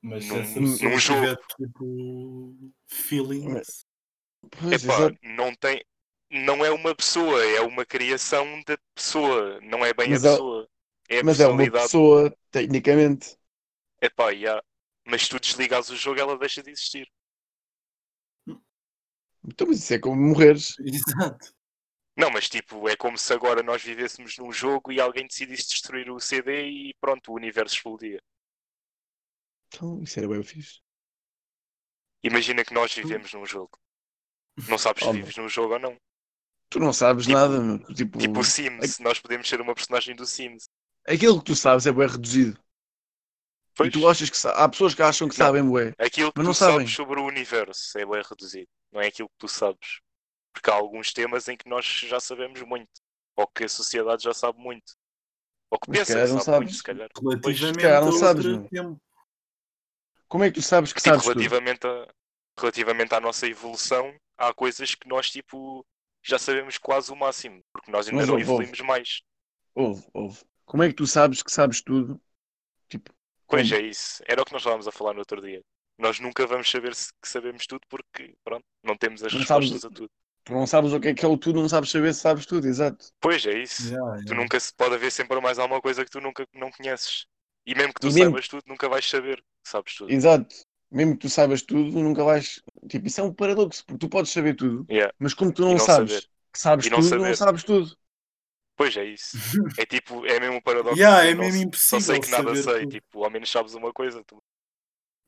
Mas se Num- pessoa num jogo. tiver tipo feelings, Pois, Epá, não tem. Não é uma pessoa, é uma criação da pessoa, não é bem Mas a é- pessoa. É a Mas é uma pessoa, tecnicamente. Epá, yeah. Mas se tu desligares o jogo, ela deixa de existir. Então, mas isso é como morreres. exato. Não, mas tipo, é como se agora nós vivêssemos num jogo e alguém decidisse destruir o CD e pronto, o universo explodia. Então, isso era bem fixe. Imagina que nós vivemos num jogo. Não sabes se vives num jogo ou não. Tu não sabes Tipo- nada, meu. Tipo, Tipo o Sims, nós podemos ser uma personagem do Sims. aquilo que tu sabes é bem reduzido. Pois, E tu achas que sa- há pessoas que acham que Não. sabem, bué. aquilo que mas não tu sabes sabem. sobre o universo é bem reduzido. Não é aquilo que tu sabes. Porque há alguns temas em que nós já sabemos muito. Ou que a sociedade já sabe muito. Ou que Mas se pensa que não sabe muito, sabes. se calhar. Relativamente calhar não a sabes, tempo. Como é que tu sabes que sabes tudo? relativamente, a, relativamente à nossa evolução, há coisas que nós tipo já sabemos quase o máximo, porque nós ainda Mas não ouve, ouve. evoluímos mais. Ouve, ouve. Como é que tu sabes que sabes tudo? Tipo, Pois Como? é isso. Era o que nós estávamos a falar no outro dia. Nós nunca vamos saber se que sabemos tudo porque, pronto, não temos as Não respostas sabes- a tudo. tu não sabes o que é que é o tudo, não sabes saber se sabes tudo, exato. Pois é isso. Yeah, Tu yeah. nunca se pode haver sempre mais alguma coisa que tu nunca não conheces. E mesmo que tu E mesmo- saibas tudo, nunca vais saber que sabes tudo. Exato. mesmo que tu saibas tudo, nunca vais. Tipo, isso é um paradoxo, porque tu podes saber tudo, Yeah. mas como tu não, não sabes saber. que sabes E não tudo, saber. não sabes tudo. Pois é isso. É tipo, é mesmo um paradoxo. Yeah, é não, mesmo impossível Não sei que nada sei, tudo. tipo, ao menos sabes uma coisa. Tu,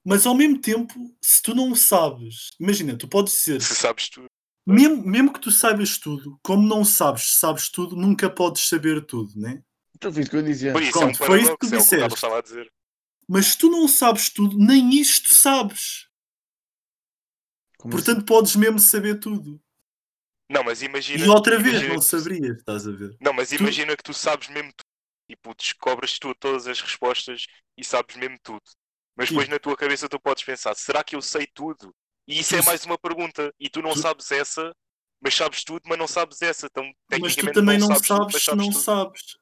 Mas ao mesmo tempo, se tu não sabes, imagina, tu podes dizer, se sabes tu. mesmo, mesmo que tu saibas tudo, como não sabes, sabes tudo, nunca podes saber tudo, né? Então foi isso que eu dizia. Pois isso Pronto, é um foi isso que tu é que disseste. estava a dizer. Mas se tu não sabes tudo, nem isto sabes. Como Portanto, podes mesmo saber tudo. Não, mas imagina. E outra vez imagina não tu- saberias, estás a ver? Não, mas Tu- imagina que tu sabes mesmo tudo. Tipo, descobres tu todas as respostas e sabes mesmo tudo. Mas depois na tua cabeça tu podes pensar, será que eu sei tudo? E isso Tu é mais uma pergunta. E tu não tu- sabes essa, mas sabes tudo, mas não sabes essa. Então, Mas tu também não sabes tudo, sabes sabes não tudo. sabes.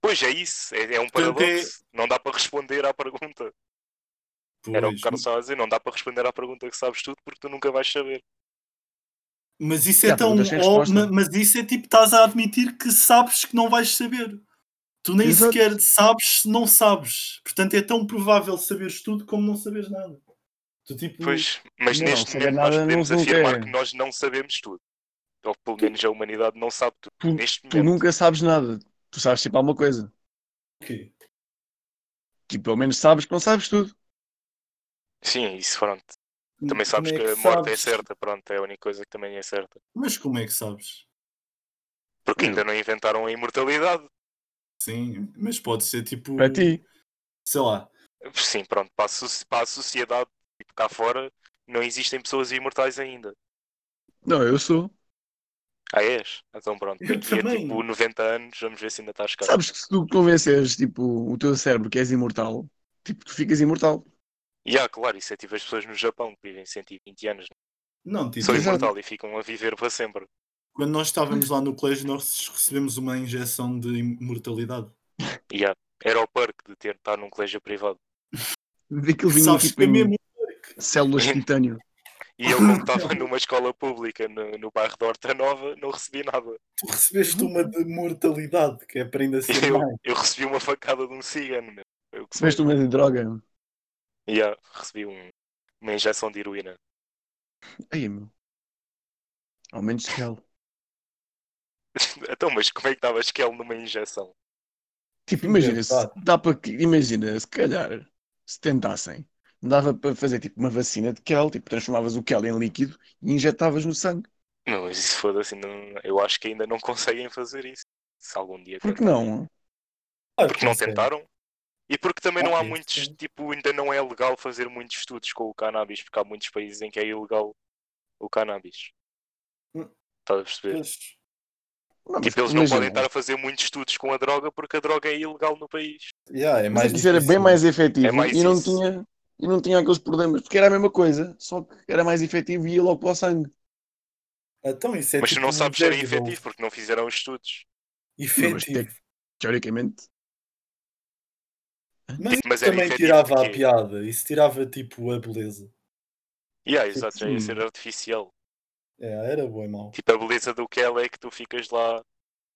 Pois é isso, é, é um é- paradoxo. Não dá para responder à pergunta. Era o que Pois, o Carlos estava a dizer, não dá para responder à pergunta que sabes tudo porque tu nunca vais saber. Mas isso é há tão. perguntas sem ó- resposta. ma- mas isso é tipo, estás a admitir que sabes que não vais saber. Tu nem Exato. sequer sabes se não sabes. Portanto, é tão provável saberes tudo como não saberes nada. Tu tipo. Pois, mas Não, neste momento nós podemos afirmar é. que nós não sabemos tudo. Ou pelo menos a humanidade não sabe tudo. Tu, neste tu momento. nunca sabes nada. Tu sabes tipo alguma coisa. Ok. Tipo, pelo menos sabes que não sabes tudo. Sim, isso pronto. Também sabes é que a morte é sabes? certa, pronto, é a única coisa que também é certa. Mas como é que sabes? Porque ainda não inventaram a imortalidade. Sim, mas pode ser tipo. Para ti. Sei lá. Sim, pronto, para a, so- para a sociedade, tipo, cá fora, não existem pessoas imortais ainda. Não, eu sou. Ah, és? Então pronto, Eu daqui a também. tipo 90 anos, vamos ver se ainda estás cá. Sabes que se tu convences tipo, o teu cérebro que és imortal, tipo, tu ficas imortal. E ah, claro, isso é tipo as pessoas no Japão que vivem 120 anos, Não, tipo, são Exato. imortal e ficam a viver para sempre. quando nós estávamos lá no colégio, nós recebemos uma injeção de imortalidade. E ah, era o perk de ter estar num colégio privado. Daquilo vinha Sabes tipo que é mesmo. células de titânio. E eu, como estava numa escola pública no, no bairro da Horta Nova, não recebi nada. Tu recebeste uma de mortalidade, que é para ainda ser Eu, mais. eu recebi uma facada de um cigano, meu. Eu veste uma de droga. E ah, recebi um- uma injeção de heroína. Aí, meu. Ao menos Shell. então, mas como é que estava Esquel numa injeção? Tipo, imagina, se dá para que- imagina, se calhar, se tentassem, dava para fazer tipo uma vacina de Kel, tipo, transformavas o Kel em líquido e injetavas no sangue. Não, mas isso foda-se, não, eu acho que ainda não conseguem fazer isso. Se algum dia Por que tentarem. não? Porque que não tentaram? E porque também não há Ah, muitos, sim. tipo, ainda não é legal fazer muitos estudos com o cannabis, porque há muitos países em que é ilegal o cannabis. Hum. Estás a perceber? Não, mas Tipo, eles não imagina, podem estar a fazer muitos estudos com a droga porque a droga é ilegal no país. yeah, é mas mais isso era bem mais efetivo É mais e não isso. tinha e não tinha aqueles problemas, porque era a mesma coisa, só que era mais efetivo e ia logo para o sangue. Então isso é Mas tu tipo não um sabes se era efetivo porque não fizeram os estudos. Efetivo. Teoricamente, Mas isso Mas também tirava de a piada. Isso tirava tipo a beleza. Yeah, exato, já ia Sim. ser artificial. É, era bom e mau. Tipo, a beleza do Kel é que tu ficas lá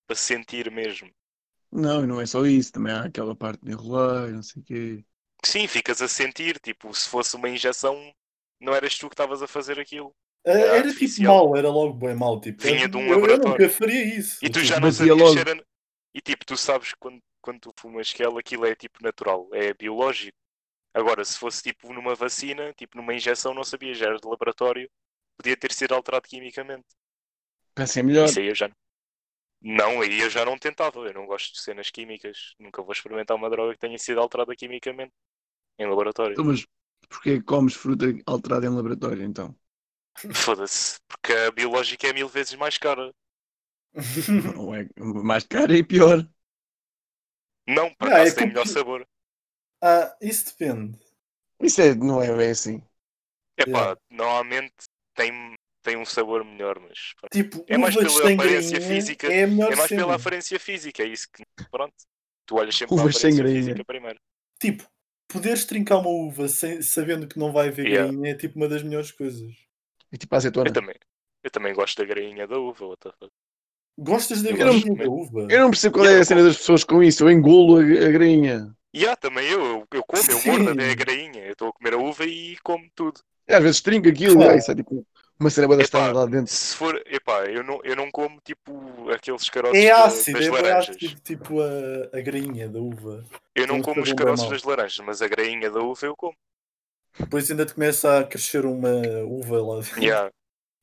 para sentir mesmo. não, e não é só isso, também há aquela parte de enrolar, e não sei o quê. Sim, ficas a sentir, tipo, se fosse uma injeção, não eras tu que estavas a fazer aquilo. Era, Era era tipo mau, era logo bem mau. Tipo, Vinha eu, de um eu- eu laboratório. nunca faria isso. E tu Tipo, já não sabias logo. era. E tipo, tu sabes que quando, quando tu fumas Kel, aquilo é tipo natural, é biológico. Agora, se fosse tipo numa vacina, tipo numa injeção, não sabias, já era de laboratório, podia ter sido alterado quimicamente. Pensem melhor. Isso aí eu já não. Não, aí eu já não tentava. Eu não gosto de cenas químicas. Nunca vou experimentar uma droga que tenha sido alterada quimicamente em laboratório. Então, mas porquê comes fruta alterada em laboratório, então? Foda-se. Porque a biológica é mil vezes mais cara. Ou é mais caro e pior. Não, por Não, acaso é tem que- melhor sabor. ah, isso depende. Isso é, não é bem assim. Epá, Yeah. normalmente tem, tem um sabor melhor, mas. Tipo, É mais pela aparência física, É, é mais cena. pela aparência física, é isso que. Pronto. Tu olhas sempre para a Uvas sem aparência física primeiro. Tipo, poderes trincar uma uva sem, sabendo que não vai haver Yeah. grainha é tipo uma das melhores coisas. É tipo a azeitona. Eu também, eu também gosto da grainha da uva, what the fuck. Gostas da Eu grainha gosto da uva? Eu não percebo qual é Yeah, a cena das pessoas com isso. Eu engulo a, a grainha. E há também eu, eu, eu como, eu Sim. mordo até a grainha. Eu estou a comer a uva e como tudo. E às vezes trinca aquilo, Claro. é, isso é tipo uma cena boa estranha lá dentro. Se for, epá, eu não, eu não como tipo aqueles caroços É ácido, das é laranjas. ácido, tipo a, a grainha da uva. Eu não como os caroços das laranjas, mas a grainha da uva eu como. Depois ainda te começa a crescer uma uva lá dentro. Yeah.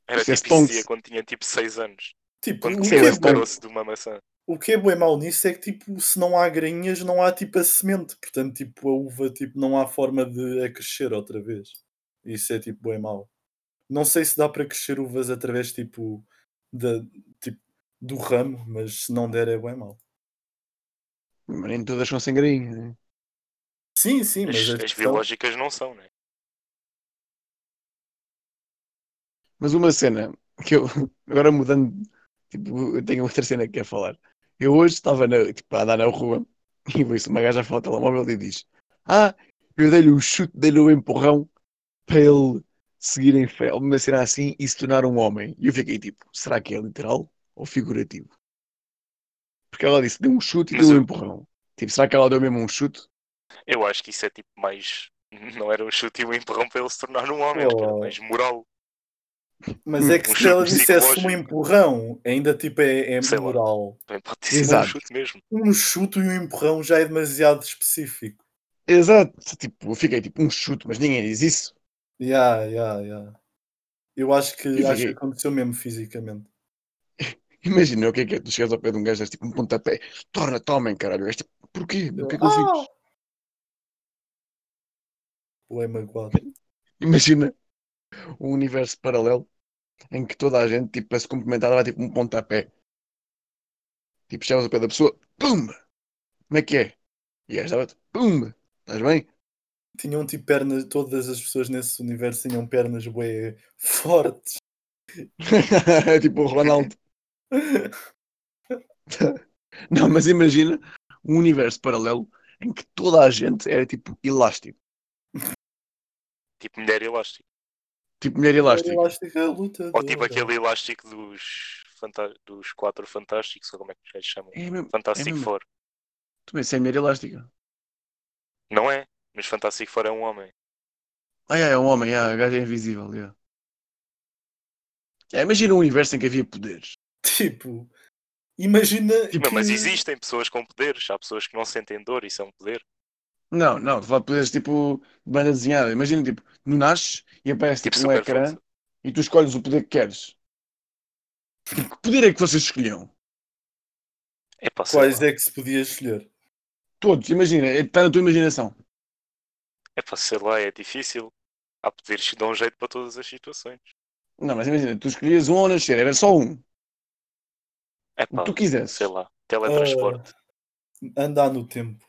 Era Isso é tipo isso stonks. dizia quando tinha tipo 6 anos. Tipo, Quando o que, Sim, comia é o caroço de uma maçã. o que é bem mau nisso é que tipo, se não há grainhas, não há tipo a semente. Portanto, tipo, a uva tipo, não há forma de a crescer outra vez. Isso é tipo bem mau. Não sei se dá para crescer uvas através tipo, da, tipo do ramo, mas se não der é bem. Mas nem todas são sem grainha. né? Sim, sim, mas As, a as biológicas não são, né? Mas uma cena que eu, agora mudando, tipo, eu tenho outra cena que quero falar. Eu hoje estava na, tipo, a andar na rua e ouço uma gaja falar ao telemóvel e diz: Ah, eu dei-lhe um chute, dei-lhe um empurrão para ele seguir em frente, uma cena assim e se tornar um homem. E eu fiquei tipo: será que é literal ou figurativo? Porque ela disse: deu um chute e deu um empurrão. Tipo, será que ela deu mesmo um chute? Eu acho que isso é tipo mais. Não era um chute e um empurrão para ele se tornar um homem, acho que era Oh. mais moral. Mas é que Um se ela dissesse um empurrão, ainda tipo é, é Sei moral. Pode ter sido um Exato. chute mesmo. Um chute e um empurrão já é demasiado específico. Exato. Tipo, eu fiquei tipo: um chute, mas ninguém diz isso. Ya, ya, ya. Eu acho que, acho que aconteceu mesmo fisicamente. Imagina o que é que é, tu chegas ao pé de um gajo, és tipo um pontapé, torna-te homem, caralho. És tipo, porquê? O que é que eu Ah! fiz? Ou é magoado. Imagina um universo paralelo em que toda a gente, tipo, para se cumprimentar, dá tipo um pontapé. Tipo, chegas ao pé da pessoa, pum! Como é que é? E gajo dava-te, pum! Estás bem? Tinham tipo pernas, todas as pessoas nesse universo tinham pernas bué fortes. tipo o Ronaldo. Não, mas imagina um universo paralelo em que toda a gente era tipo elástico. Tipo mulher elástica. Tipo mulher elástica. Elástica luta. Ou tipo aquele elástico dos, fanta- dos quatro fantásticos, ou como é que gajos chamam? É mesmo. Fantastic é mesmo. Four. Tu vês, é mulher elástica. Não é? Mas Fantastic Four é um homem. Ah, é, é um homem, é, a gaja é invisível. É. É, imagina um universo em que havia poderes. Tipo, imagina. Tipo, Não, mas que- existem pessoas com poderes. Há pessoas que não sentem dor, isso é um poder. Não, não, tu falar de poderes tipo de banda desenhada. Imagina, tipo, tu nasces e aparece Tipo tipo, um ecrã força. e tu escolhes o poder que queres. Tipo, que poder é que vocês escolhiam? É Quais lá. é que se podia escolher? Todos, imagina, está na tua imaginação. É para sei lá, é difícil. Há poderes que dão jeito para todas as situações. Não, mas imagina, tu escolhias um ao nascer, era só um. É O pá, que tu quisesses. sei lá. Teletransporte. Ah, andar no tempo.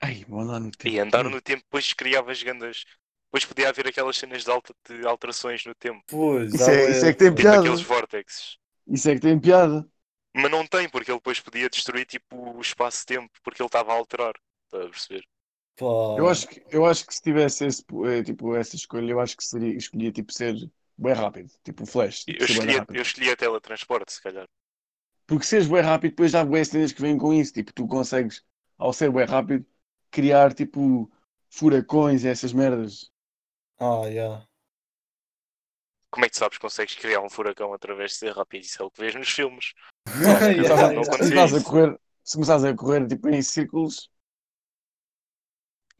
Ai, vou lá no tempo. E andar no tempo, depois criavas grandes. Depois podia haver aquelas cenas de, alta, de alterações no tempo. Pois, Isso é, bué- isso é que tem Tipo piada. aqueles vórtexes. Isso é que tem piada. Mas não tem, porque ele depois podia destruir tipo o espaço-tempo, porque ele estava a alterar. Estás a perceber? Pá, Eu acho que, eu acho que se tivesse esse, eh, tipo, essa escolha, eu acho que seria, escolhia tipo ser bem rápido, tipo um flash, Eu ser bué escolhi, rápido. eu escolhi a teletransporte, se calhar. Porque seres bem rápido, depois já há bué cenas que vêm com isso, tipo, tu consegues, ao ser bem rápido, criar tipo furacões e essas merdas. Ah, já. Como é que tu sabes que consegues criar um furacão através de ser rápido? Isso é o que vês nos filmes. Não, se Ya, começares a- não ya. se começares a correr, se começares a correr tipo em círculos,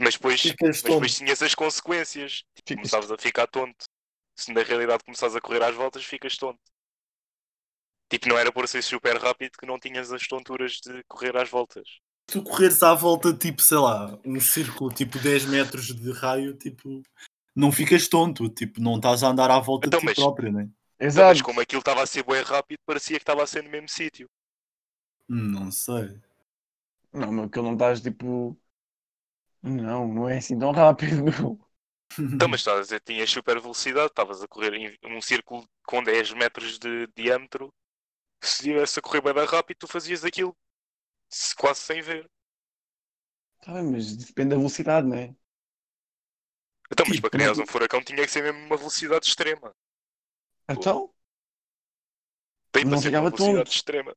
Mas depois, mas depois tinhas as consequências. Tipo, ficas começavas a ficar tonto. Se na realidade começares a correr às voltas, ficas tonto. Tipo, não era por ser super rápido que não tinhas as tonturas de correr às voltas. tu correres à volta, tipo, sei lá, um círculo tipo 10 metros de raio, tipo, não ficas tonto, tipo, não estás a andar à volta Então, de ti mas- próprio, né? Então, mas Exato. como aquilo estava a ser bem rápido, parecia que estava a ser no mesmo sítio. Não sei. Não, mas que não estás tipo. Não, não é assim tão rápido. Então, mas estás a dizer, tinhas super velocidade, estavas a correr em um círculo com 10 metros de diâmetro. Se estivesse a correr bem rápido, tu fazias aquilo se- quase sem ver. Tá bem, mas depende da velocidade, não é? Então, mas Tipo, para criares mas- um furacão tinha que ser mesmo uma velocidade extrema. Então, Tem Não para ser uma velocidade tonto. extrema.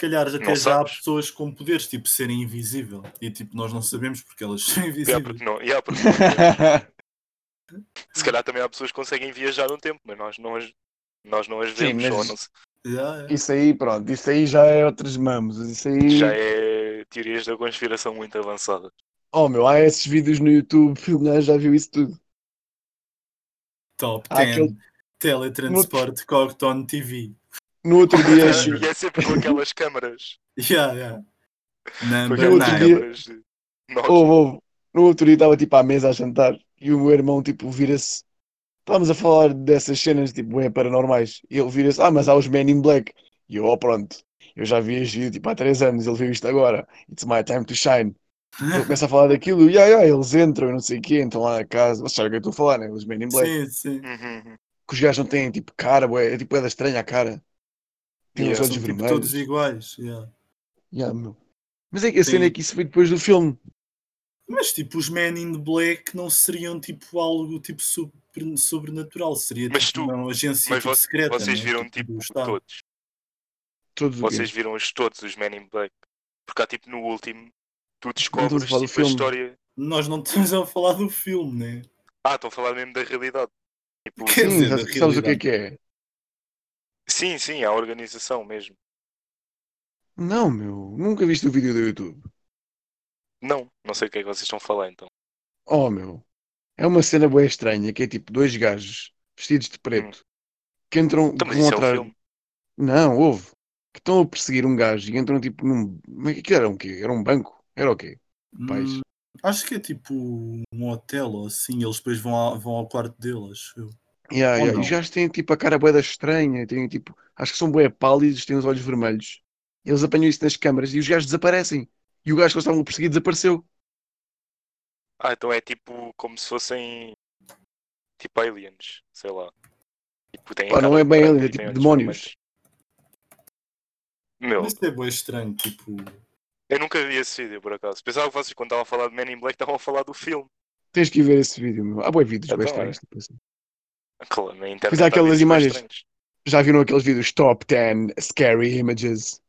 Calhar até Não já há pessoas com poderes, tipo serem invisível. E tipo, nós não sabemos porque elas são Yeah, invisíveis. porque não, yeah, porque não- se calhar também há pessoas que conseguem viajar no tempo, mas nós não as, nós não as Sim, vemos. mas- ou não se- Yeah, yeah. isso aí, pronto, isso aí já é outros mamos. Isso aí. já é teorias da conspiração muito avançadas. Oh meu, há esses vídeos no YouTube, gajo já viu isso tudo. Top Há 10 aquele- Teletransporte Cogton TV. No outro dia, acho- e é sempre com aquelas câmaras. Yeah, yeah. Com aquelas câmaras de Nokia. Houve, houve. No outro dia estava tipo à mesa a jantar e o meu irmão tipo vira-se. Estávamos a falar dessas cenas tipo bem paranormais. E ele vira-se, ah, mas há os Men in Black. E eu, oh pronto, eu já vi este vídeo tipo há 3 anos, ele viu isto agora. It's my time to shine. Ele começa a falar daquilo, e yeah, yeah, eles entram e não sei o quê, entram lá na casa. Vocês sabem o que eu estou a falar, né? Os Men in Black. Sim, sim. Uhum. Que os gajos não têm tipo cara, bué, é tipo é da estranha a cara. Tem Yeah, os olhos tipo, vermelhos. todos iguais. yeah. Yeah, meu. Mas é que a cena é que isso foi depois do filme. Mas tipo, os Men in Black não seriam tipo algo tipo super- sobrenatural. Seria Mas tipo tu- uma agência Mas tipo, secreta. vocês né? viram tipo Estado. todos. Todos? Vocês viram os todos os Men in Black. Porque há tipo no último, tu descobres tipo, a filme. história. Nós não estamos a falar do filme, né? Ah, estão a falar mesmo da realidade. Tipo, Quer dizer, sabes, o que é que é? Sim, sim, a organização mesmo. Não, meu, nunca viste o vídeo do YouTube. Não, não sei o que é que vocês estão a falar então. Oh, meu, é uma cena bem estranha que é tipo dois gajos vestidos de preto que entram Então, mas é atrás. filme. Não, houve. Que estão a perseguir um gajo e entram tipo num. Mas que era um quê? Era um banco? Era o quê? Pais. Hum, acho que é tipo um hotel ou assim. Eles depois vão, ao- vão ao quarto deles. acho eu. Yeah, yeah. E os gajos têm tipo a cara boeda estranha, têm tipo. Acho que são bué pálidos, têm os olhos vermelhos. Eles apanham isso nas câmaras e os gajos desaparecem. E o gajo que eles estavam a perseguir desapareceu. Ah, então é tipo como se fossem tipo aliens, sei lá. Tipo, Pá, não é bem branca alien, é tipo demónios. Meu, Mas é bem estranho. Tipo, eu nunca vi esse vídeo por acaso. Pensava que vocês quando estavam a falar de Men in Black estavam a falar do filme. Tens que ir ver esse vídeo, meu. Há bué vídeos bem Então, estranhos. tipo assim. Na internet há aquelas imagens. estranhos. Já viram aqueles vídeos top 10 scary images?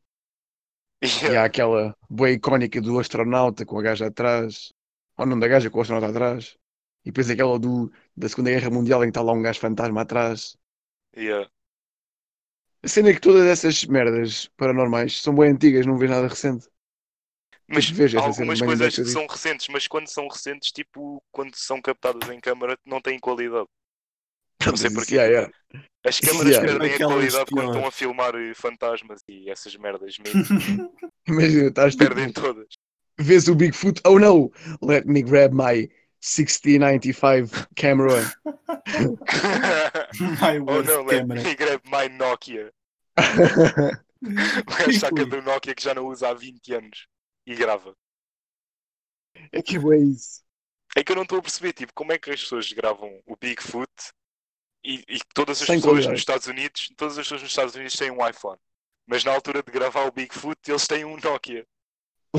E Yeah. há aquela boa icónica do astronauta com a gaja atrás. Ou não da gaja com o astronauta atrás. E depois aquela do, da Segunda Guerra Mundial em que está lá um gajo fantasma atrás. Yeah. A cena é que todas essas merdas paranormais são bem antigas, não vês nada recente. Mas Tipo, vejo há essa cena algumas coisas que são recentes, mas quando são recentes, tipo, quando são captadas em câmara, não têm qualidade. Não sei porquê. yeah, yeah. As câmaras yeah. perdem a qualidade quando estão a filmar eh, fantasmas e essas merdas mesmo. Imagina, estás tipo, Perdem todas. vês o Bigfoot, oh no, let me grab my 6095 camera. my oh não, let camera. me grab my Nokia. O Que saca do Nokia que já não usa há 20 anos e grava. é que é isso. É que eu não estou a perceber, tipo, como é que as pessoas gravam o Bigfoot e, e todas as Sem pessoas qualidade. nos Estados Unidos, todas as pessoas nos Estados Unidos têm um iPhone. Mas na altura de gravar o Bigfoot, eles têm um Nokia.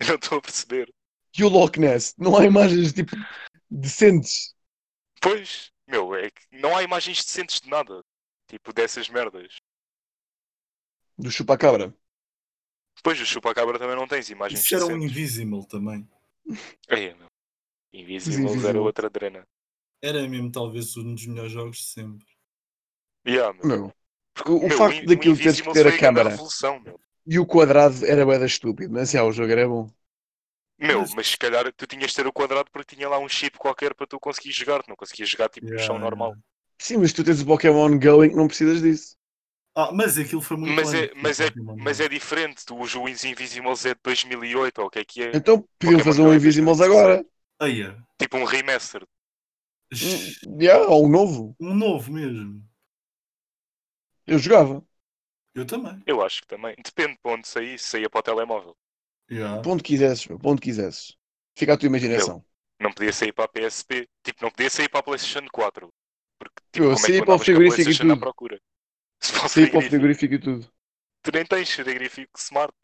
Eu não estou a perceber. E o Loch Ness? Não há imagens tipo decentes. Pois, meu, é que não há imagens decentes de nada. Tipo, dessas merdas. Do chupacabra. Depois o Chupacabra também não tens imagens Isso era um decentes. Invisible também. É, meu. Invisibles era Invisible. outra drena. Era mesmo talvez um dos melhores jogos de sempre. Yeah, meu. Meu. O, o Meu, facto In- daquilo teres que ter a câmara e o quadrado era bem estúpido, mas já, o jogo era bom. Meu, Mas- se calhar tu tinhas de ter o quadrado porque tinha lá um chip qualquer para tu conseguir jogar. Tu não conseguias jogar tipo no Yeah, chão yeah. normal. Sim, mas tu tens o Pokémon Go em que não precisas disso. Ah, mas aquilo foi muito Mas é, mas, é, mas é diferente. Tu, o Juiz Invisibles é de 2008 ou o que é que é? Então podiam fazer um é Invisibles 2016. agora. Aí é. Tipo um remaster. Yeah, ou um novo. Um novo mesmo. Eu jogava. Eu também. Eu acho que também. Depende para onde sair. Se saía para o telemóvel. Yeah. Ponto quisesses, meu, ponto quisesses. Fica a tua imaginação. Não podia sair para a PSP. Tipo, não podia sair para a PlayStation 4. Porque, tipo, Eu como é saí que para o frigorífico e à tudo. procura? Se para o Saí para o frigorífico. e tudo. Tu nem tens frigorífico smart.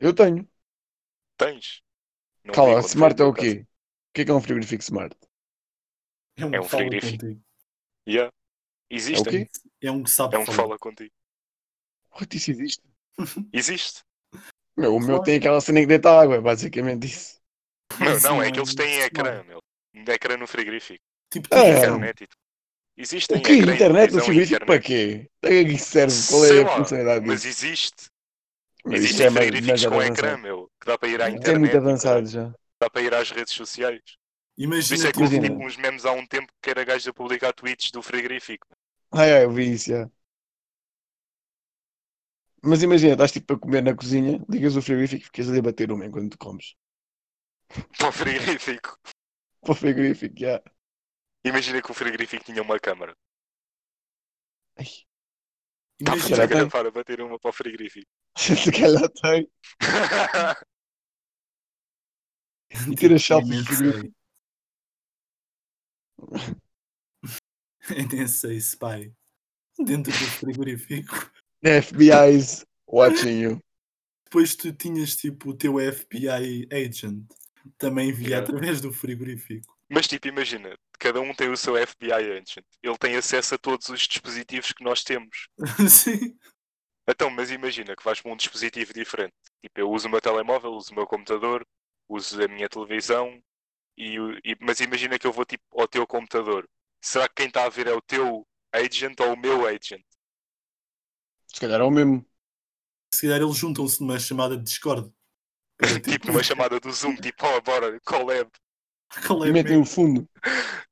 Eu tenho. Tens. Não Cala, smart é o à quê? O que é que é um frigorífico smart? É um, É que um fala frigorífico. contigo. Yeah. É o Existem. quê? É um que sabe É um que falar. fala contigo. What, isso existe? Existe. Meu, o meu Claro. tem aquela cena que deita água, é basicamente isso. Não, não, é que eles têm ecrã, meu. Ecrã no frigorífico. Tipo, É. televisão. Internet e tudo. Existem O que? Internet no frigorífico para internet. quê? Para que é serve? Qual Sei é a lá, funcionalidade Mas existe. Isto Existem é mais- frigoríficos com avançado. ecrã, meu. Que dá para ir à Isto é internet. muito avançado já. Dá para ir às redes sociais. Por Imagina, isso é que tipo, houve tipo, uns memes há um tempo que era gajo a publicar tweets do frigorífico. Ai, ai, eu vi isso já. Mas imagina, estás tipo a comer na cozinha, ligas o frigorífico e ficas ali a bater uma enquanto tu comes. Para o frigorífico. Para o frigorífico, já. Imagina que o frigorífico tinha uma câmara. Ai, imagina, tem. gravar a bater uma para o frigorífico. Se calhar tem. E tira selfies do frigorífico. Eu nem sei se pai. Dentro do frigorífico. FBI's watching you. Depois tu tinhas tipo o teu FBI agent. Também via Yeah. através do frigorífico. Mas tipo, imagina, cada um tem o seu FBI agent. Ele tem acesso a todos os dispositivos que nós temos. Sim. Então, mas imagina que vais para um dispositivo diferente. Tipo, eu uso o meu telemóvel, uso o meu computador, uso a minha televisão, e, e- mas imagina que eu vou tipo ao teu computador. Será que quem está a ver é o teu agent ou o meu agent? Se calhar é o mesmo. Se calhar eles juntam-se numa chamada de Discord. Tipo numa chamada do Zoom, tipo, oh, bora, collab. Qual é E metem o fundo.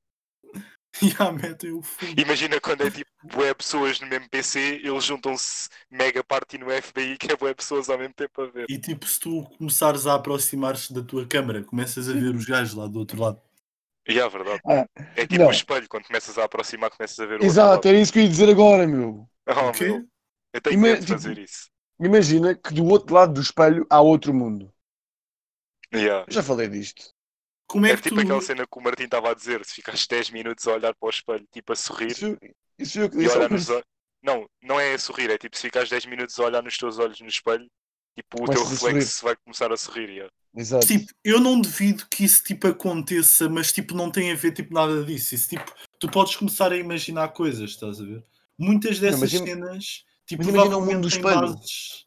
E ah, metem o fundo. Imagina quando é tipo web pessoas no mesmo PC, eles juntam-se mega party no FBI que é web pessoas ao mesmo tempo a ver. E tipo, se tu começares a aproximar-te da tua câmara, começas a ver os gajos lá do outro lado. E é verdade. Ah, É tipo o espelho, quando começas a aproximar, começas a ver o Exato, outro era isso que eu ia dizer agora, meu. Oh, meu, eu tenho Ima- medo de tipo, fazer isso. Imagina que do outro lado do espelho há outro mundo. Yeah. Já falei disto. Como é É que tipo tu. aquela cena que o Martim estava a dizer, se ficares 10 minutos a olhar para o espelho, tipo a sorrir Isso, isso eu que e olhar nos. Não, não é a sorrir, é tipo se ficares 10 minutos a olhar nos teus olhos no espelho, tipo o teu Começas reflexo vai começar a sorrir. yeah. Exato. Tipo, eu não devido que isso tipo aconteça, mas tipo, não tem a ver tipo nada disso. Isso, tipo, tu podes começar a imaginar coisas, estás a ver? Muitas dessas mas im- cenas, tipo, imagina o mundo do espelho. bases.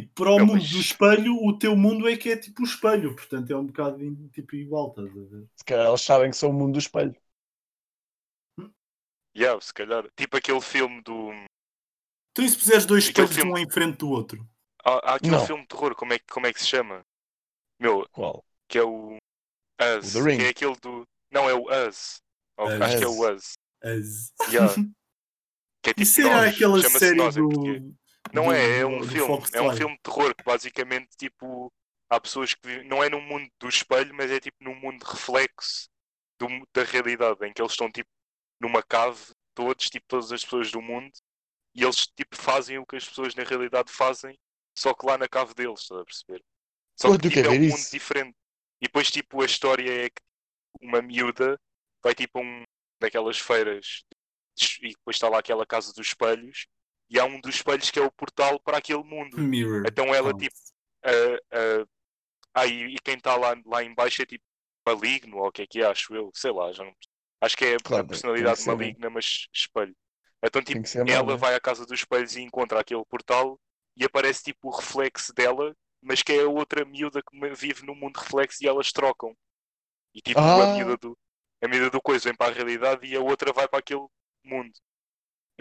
Tipo, para o Não, mundo mas- do espelho, o teu mundo é que é tipo o espelho, portanto é um bocado tipo igual, estás a ver? Se calhar eles sabem que são o mundo do espelho. Yeah, se calhar. Tipo aquele filme do. Tu e se puseres dois Aquele espelhos filme- um em frente do outro? Há, há aquele Não. filme de terror, como é, que- como é que se chama? Meu, Qual? que é o Us. O The Ring. Que é aquele do. Não, é o Us. Ou- Us. Acho que é o Us. As... Yeah. Que é tipo Isso era nós. aquela Chama-se série nós em português. do. Não é, é um filme. É um filme de terror que basicamente tipo. Há pessoas que vivem, não é num mundo do espelho, mas é tipo num mundo reflexo do da realidade, em que eles estão tipo numa cave, todos, tipo todas as pessoas do mundo, e eles tipo fazem o que as pessoas na realidade fazem, só que lá na cave deles, estás a perceber? Só que tipo, é um mundo diferente. E depois tipo a história é que uma miúda vai tipo a um daquelas feiras e depois está lá aquela casa dos espelhos e há um dos espelhos que é o portal para aquele mundo. Mirror. Então ela, Count. tipo, ah, ah, ah, e, e quem está lá, lá em baixo é tipo maligno, ou o que é que é, acho eu, sei lá, já não- acho que é Claro, a personalidade maligna, mas espelho. Então tipo, ela né? vai à casa dos espelhos e encontra aquele portal e aparece tipo o reflexo dela, mas que é a outra miúda que vive no mundo reflexo e elas trocam. E tipo, Ah. a miúda do a miúda do coisa vem para a realidade e a outra vai para aquele mundo.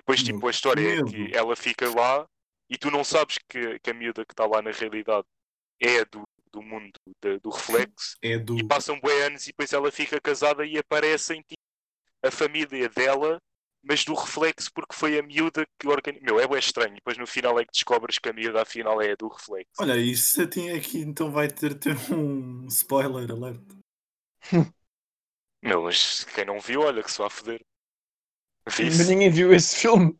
Depois Meu, tipo a história é que ela fica lá e tu não sabes que, que a miúda que está lá na realidade é do, do mundo da- do reflexo É do. e passam bem anos e depois ela fica casada e aparecem tipo, a família dela, mas do reflexo porque foi a miúda que organizou. Meu, é bem estranho. Depois no final é que descobres que a miúda afinal é do reflexo. Olha, isso aqui, aqui então vai ter, ter um spoiler alert. Meu, mas quem não viu, olha que se vai foder. Mas Vi-se. ninguém viu esse filme.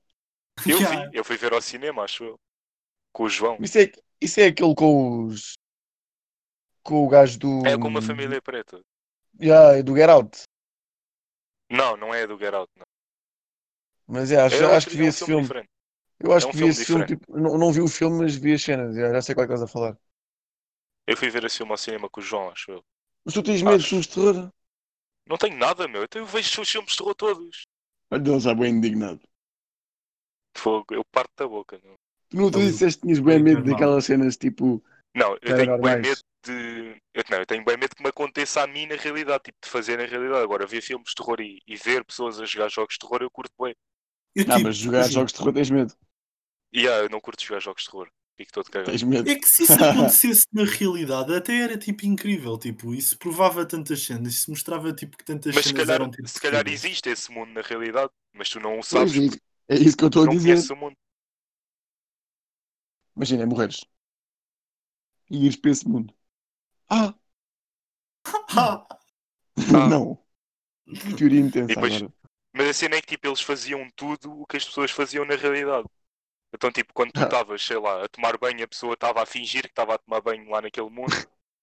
Eu vi, eu fui ver ao cinema, acho eu. Com o João. Isso é, isso é aquele com os. Com o gajo do. É com uma família preta. Yeah, do Get Out. Não, não é do Get Out, não. Mas é, acho, É outro- acho que é vi um esse filme filme. Eu acho É um que vi filme esse filme. Tipo, não, não vi o filme, mas vi as cenas. Já, já sei qual é que estás a falar. Eu fui ver esse filme ao cinema com o João, acho eu. Mas tu tens medo de Acho. filmes de terror? Não tenho nada, meu. Então eu vejo os filmes de terror todos. Olha, ele já bem indignado. Fogo, eu parto da boca, meu. Tu não tu Ali o- disseste que tinhas bem medo normal. daquelas cenas tipo. Não, eu tenho bem medo de. Eu, não, eu tenho bem medo que me aconteça a mim na realidade, tipo, de fazer na realidade. Agora, ver filmes de terror e, e ver pessoas a jogar jogos de terror, eu curto bem. Eu, Não, tipo, mas jogar imagina, jogos de terror tens medo. E ah, eu não curto jogar jogos de terror. Fico todo cagado. É que se isso acontecesse na realidade, até era tipo incrível. Tipo, isso provava tantas cenas, isso mostrava tipo que tantas Mas se cenas calhar, eram tipo. se calhar existe esse mundo na realidade, mas tu não o Pois, sabes é, isso- é isso que eu estou a dizer. o mundo. Imagina, morreres. E ires para esse mundo. Ah! Ah, não! Que teoria intensa depois- agora. Mas a cena é que tipo, eles faziam tudo o que as pessoas faziam na realidade. Então, tipo, quando tu Ah. estavas, sei lá, a tomar banho, a pessoa estava a fingir que estava a tomar banho lá naquele mundo.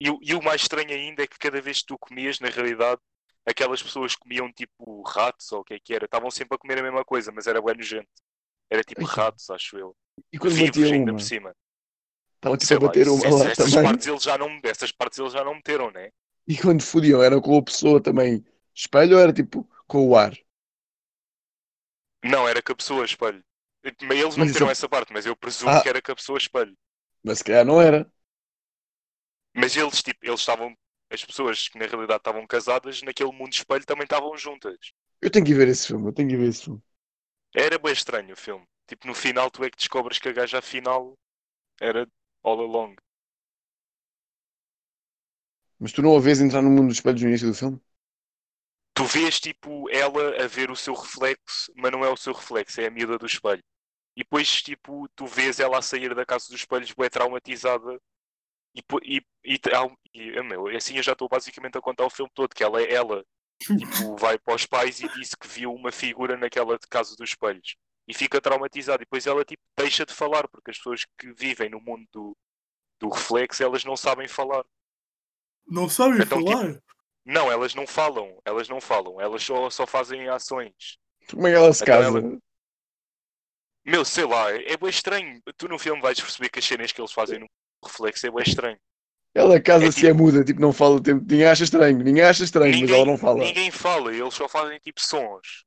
E, o- e o mais estranho ainda é que cada vez que tu comias, na realidade, aquelas pessoas comiam tipo ratos ou o que é que era. Estavam sempre a comer a mesma coisa, mas era bem nojento. Era tipo ratos, acho eu. E quando Vivos batia ainda uma? por cima. Estava tipo a lá, bater isso- uma essas, lá essas também. partes eles já não, essas partes eles já não meteram, né? E quando fodiam, era com a pessoa também espelho ou era tipo com o ar? Não, era com a pessoa espelho. Eles não isso- essa parte, mas eu presumo Ah. que era com a pessoa espelho. Mas se calhar não era. Mas eles, tipo, eles estavam. As pessoas que na realidade estavam casadas, naquele mundo espelho também estavam juntas. Eu tenho que ver esse filme, eu tenho que ver esse filme. Era bem estranho o filme. Tipo, no final tu é que descobres que a gaja afinal era all along. Mas tu não a vês entrar no mundo dos espelhos no início do filme? Tu vês, tipo, ela a ver o seu reflexo, mas não é o seu reflexo, é a miúda do espelho. E depois, tipo, tu vês ela a sair da casa dos espelhos, bem traumatizada. E, e, e, e, meu, assim eu já estou basicamente a contar o filme todo, que ela, ela tipo, vai para os pais e disse que viu uma figura naquela de casa dos espelhos. E fica traumatizada. E depois ela, tipo, deixa de falar, porque as pessoas que vivem no mundo do, do reflexo, elas não sabem falar. não sabem Então, falar. Não, elas não falam, elas não falam, elas só, só fazem ações. Como é que ela se Então casa? ela- Meu, sei lá, é bem estranho. Tu no filme vais perceber que as cenas que eles fazem no reflexo é bem estranho. Ela casa É se é muda, tipo, não fala o tempo. Ninguém acha estranho, ninguém acha estranho, mas ela não fala. ninguém fala, eles só fazem tipo sons.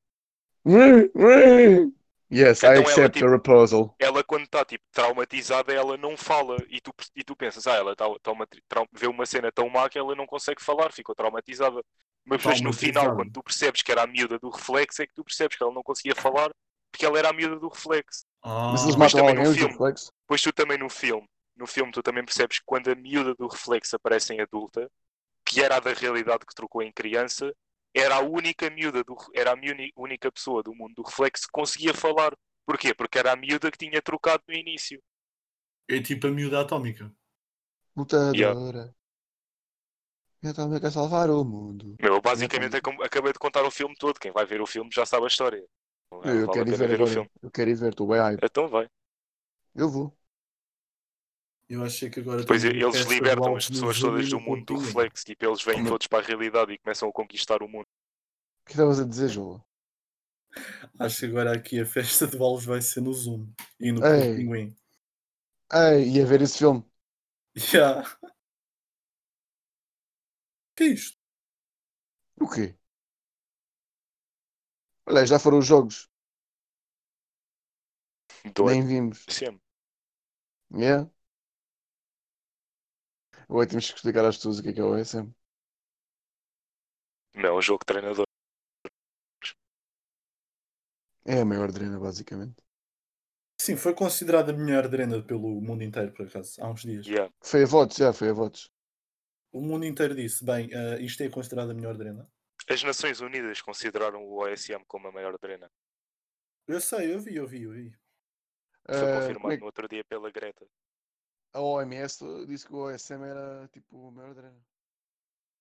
Yes, Então I ela, accept tipo- your proposal. Ela, quando está tipo, traumatizada, ela não fala. E tu, e tu pensas, ah, ela tá, tá uma, trau- vê uma cena tão má que ela não consegue falar, ficou traumatizada. Mas depois no final, quando tu percebes que era a miúda do reflexo, é que tu percebes que ela não conseguia falar porque ela era a miúda do reflexo. Ah, Mas eles matam também no filme. reflexos? Pois tu também no filme, no filme tu também percebes que quando a miúda do reflexo aparece em adulta, que era a da realidade que trocou em criança, era a única miúda, do, era a única pessoa do mundo do reflexo que conseguia falar. Porquê? Porque era a miúda que tinha trocado no início. é tipo a miúda atómica. Lutadora. Eu também quero salvar o mundo. Meu, basicamente é como- acabei de contar o filme todo. Quem vai ver o filme já sabe a história. Não Eu vale quero ver ver o filme. Eu quero ir ver, estou bem hype. Então vai. Eu vou. Eu achei que agora. Depois temos a eles libertam as pessoas todas do mundo do reflexo. Tipo, eles vêm Como- todos para a realidade e começam a conquistar o mundo. O que estavas a dizer, João? Acho que agora aqui a festa de Alves vai ser no Zoom e no Ei. Pinguim. Ei, ia ver esse filme. Já. Que é isto? O quê? Olha, já foram os jogos. Do Nem vimos. SM. Yeah. Agora temos que explicar às pessoas o que é que é o OSM. Não, é um jogo de treinador. É a maior drena, basicamente. Sim, foi considerada a melhor drena pelo mundo inteiro, por acaso, há uns dias. Yeah. Foi a votos, já, foi a votos. O mundo inteiro disse: bem, eh, isto é considerado a melhor drena. As Nações Unidas consideraram o OSM como a maior drena. Eu sei, eu vi, eu vi, eu vi. Foi como confirmado é que no outro dia pela Greta. A OMS disse que o OSM era tipo a maior drena.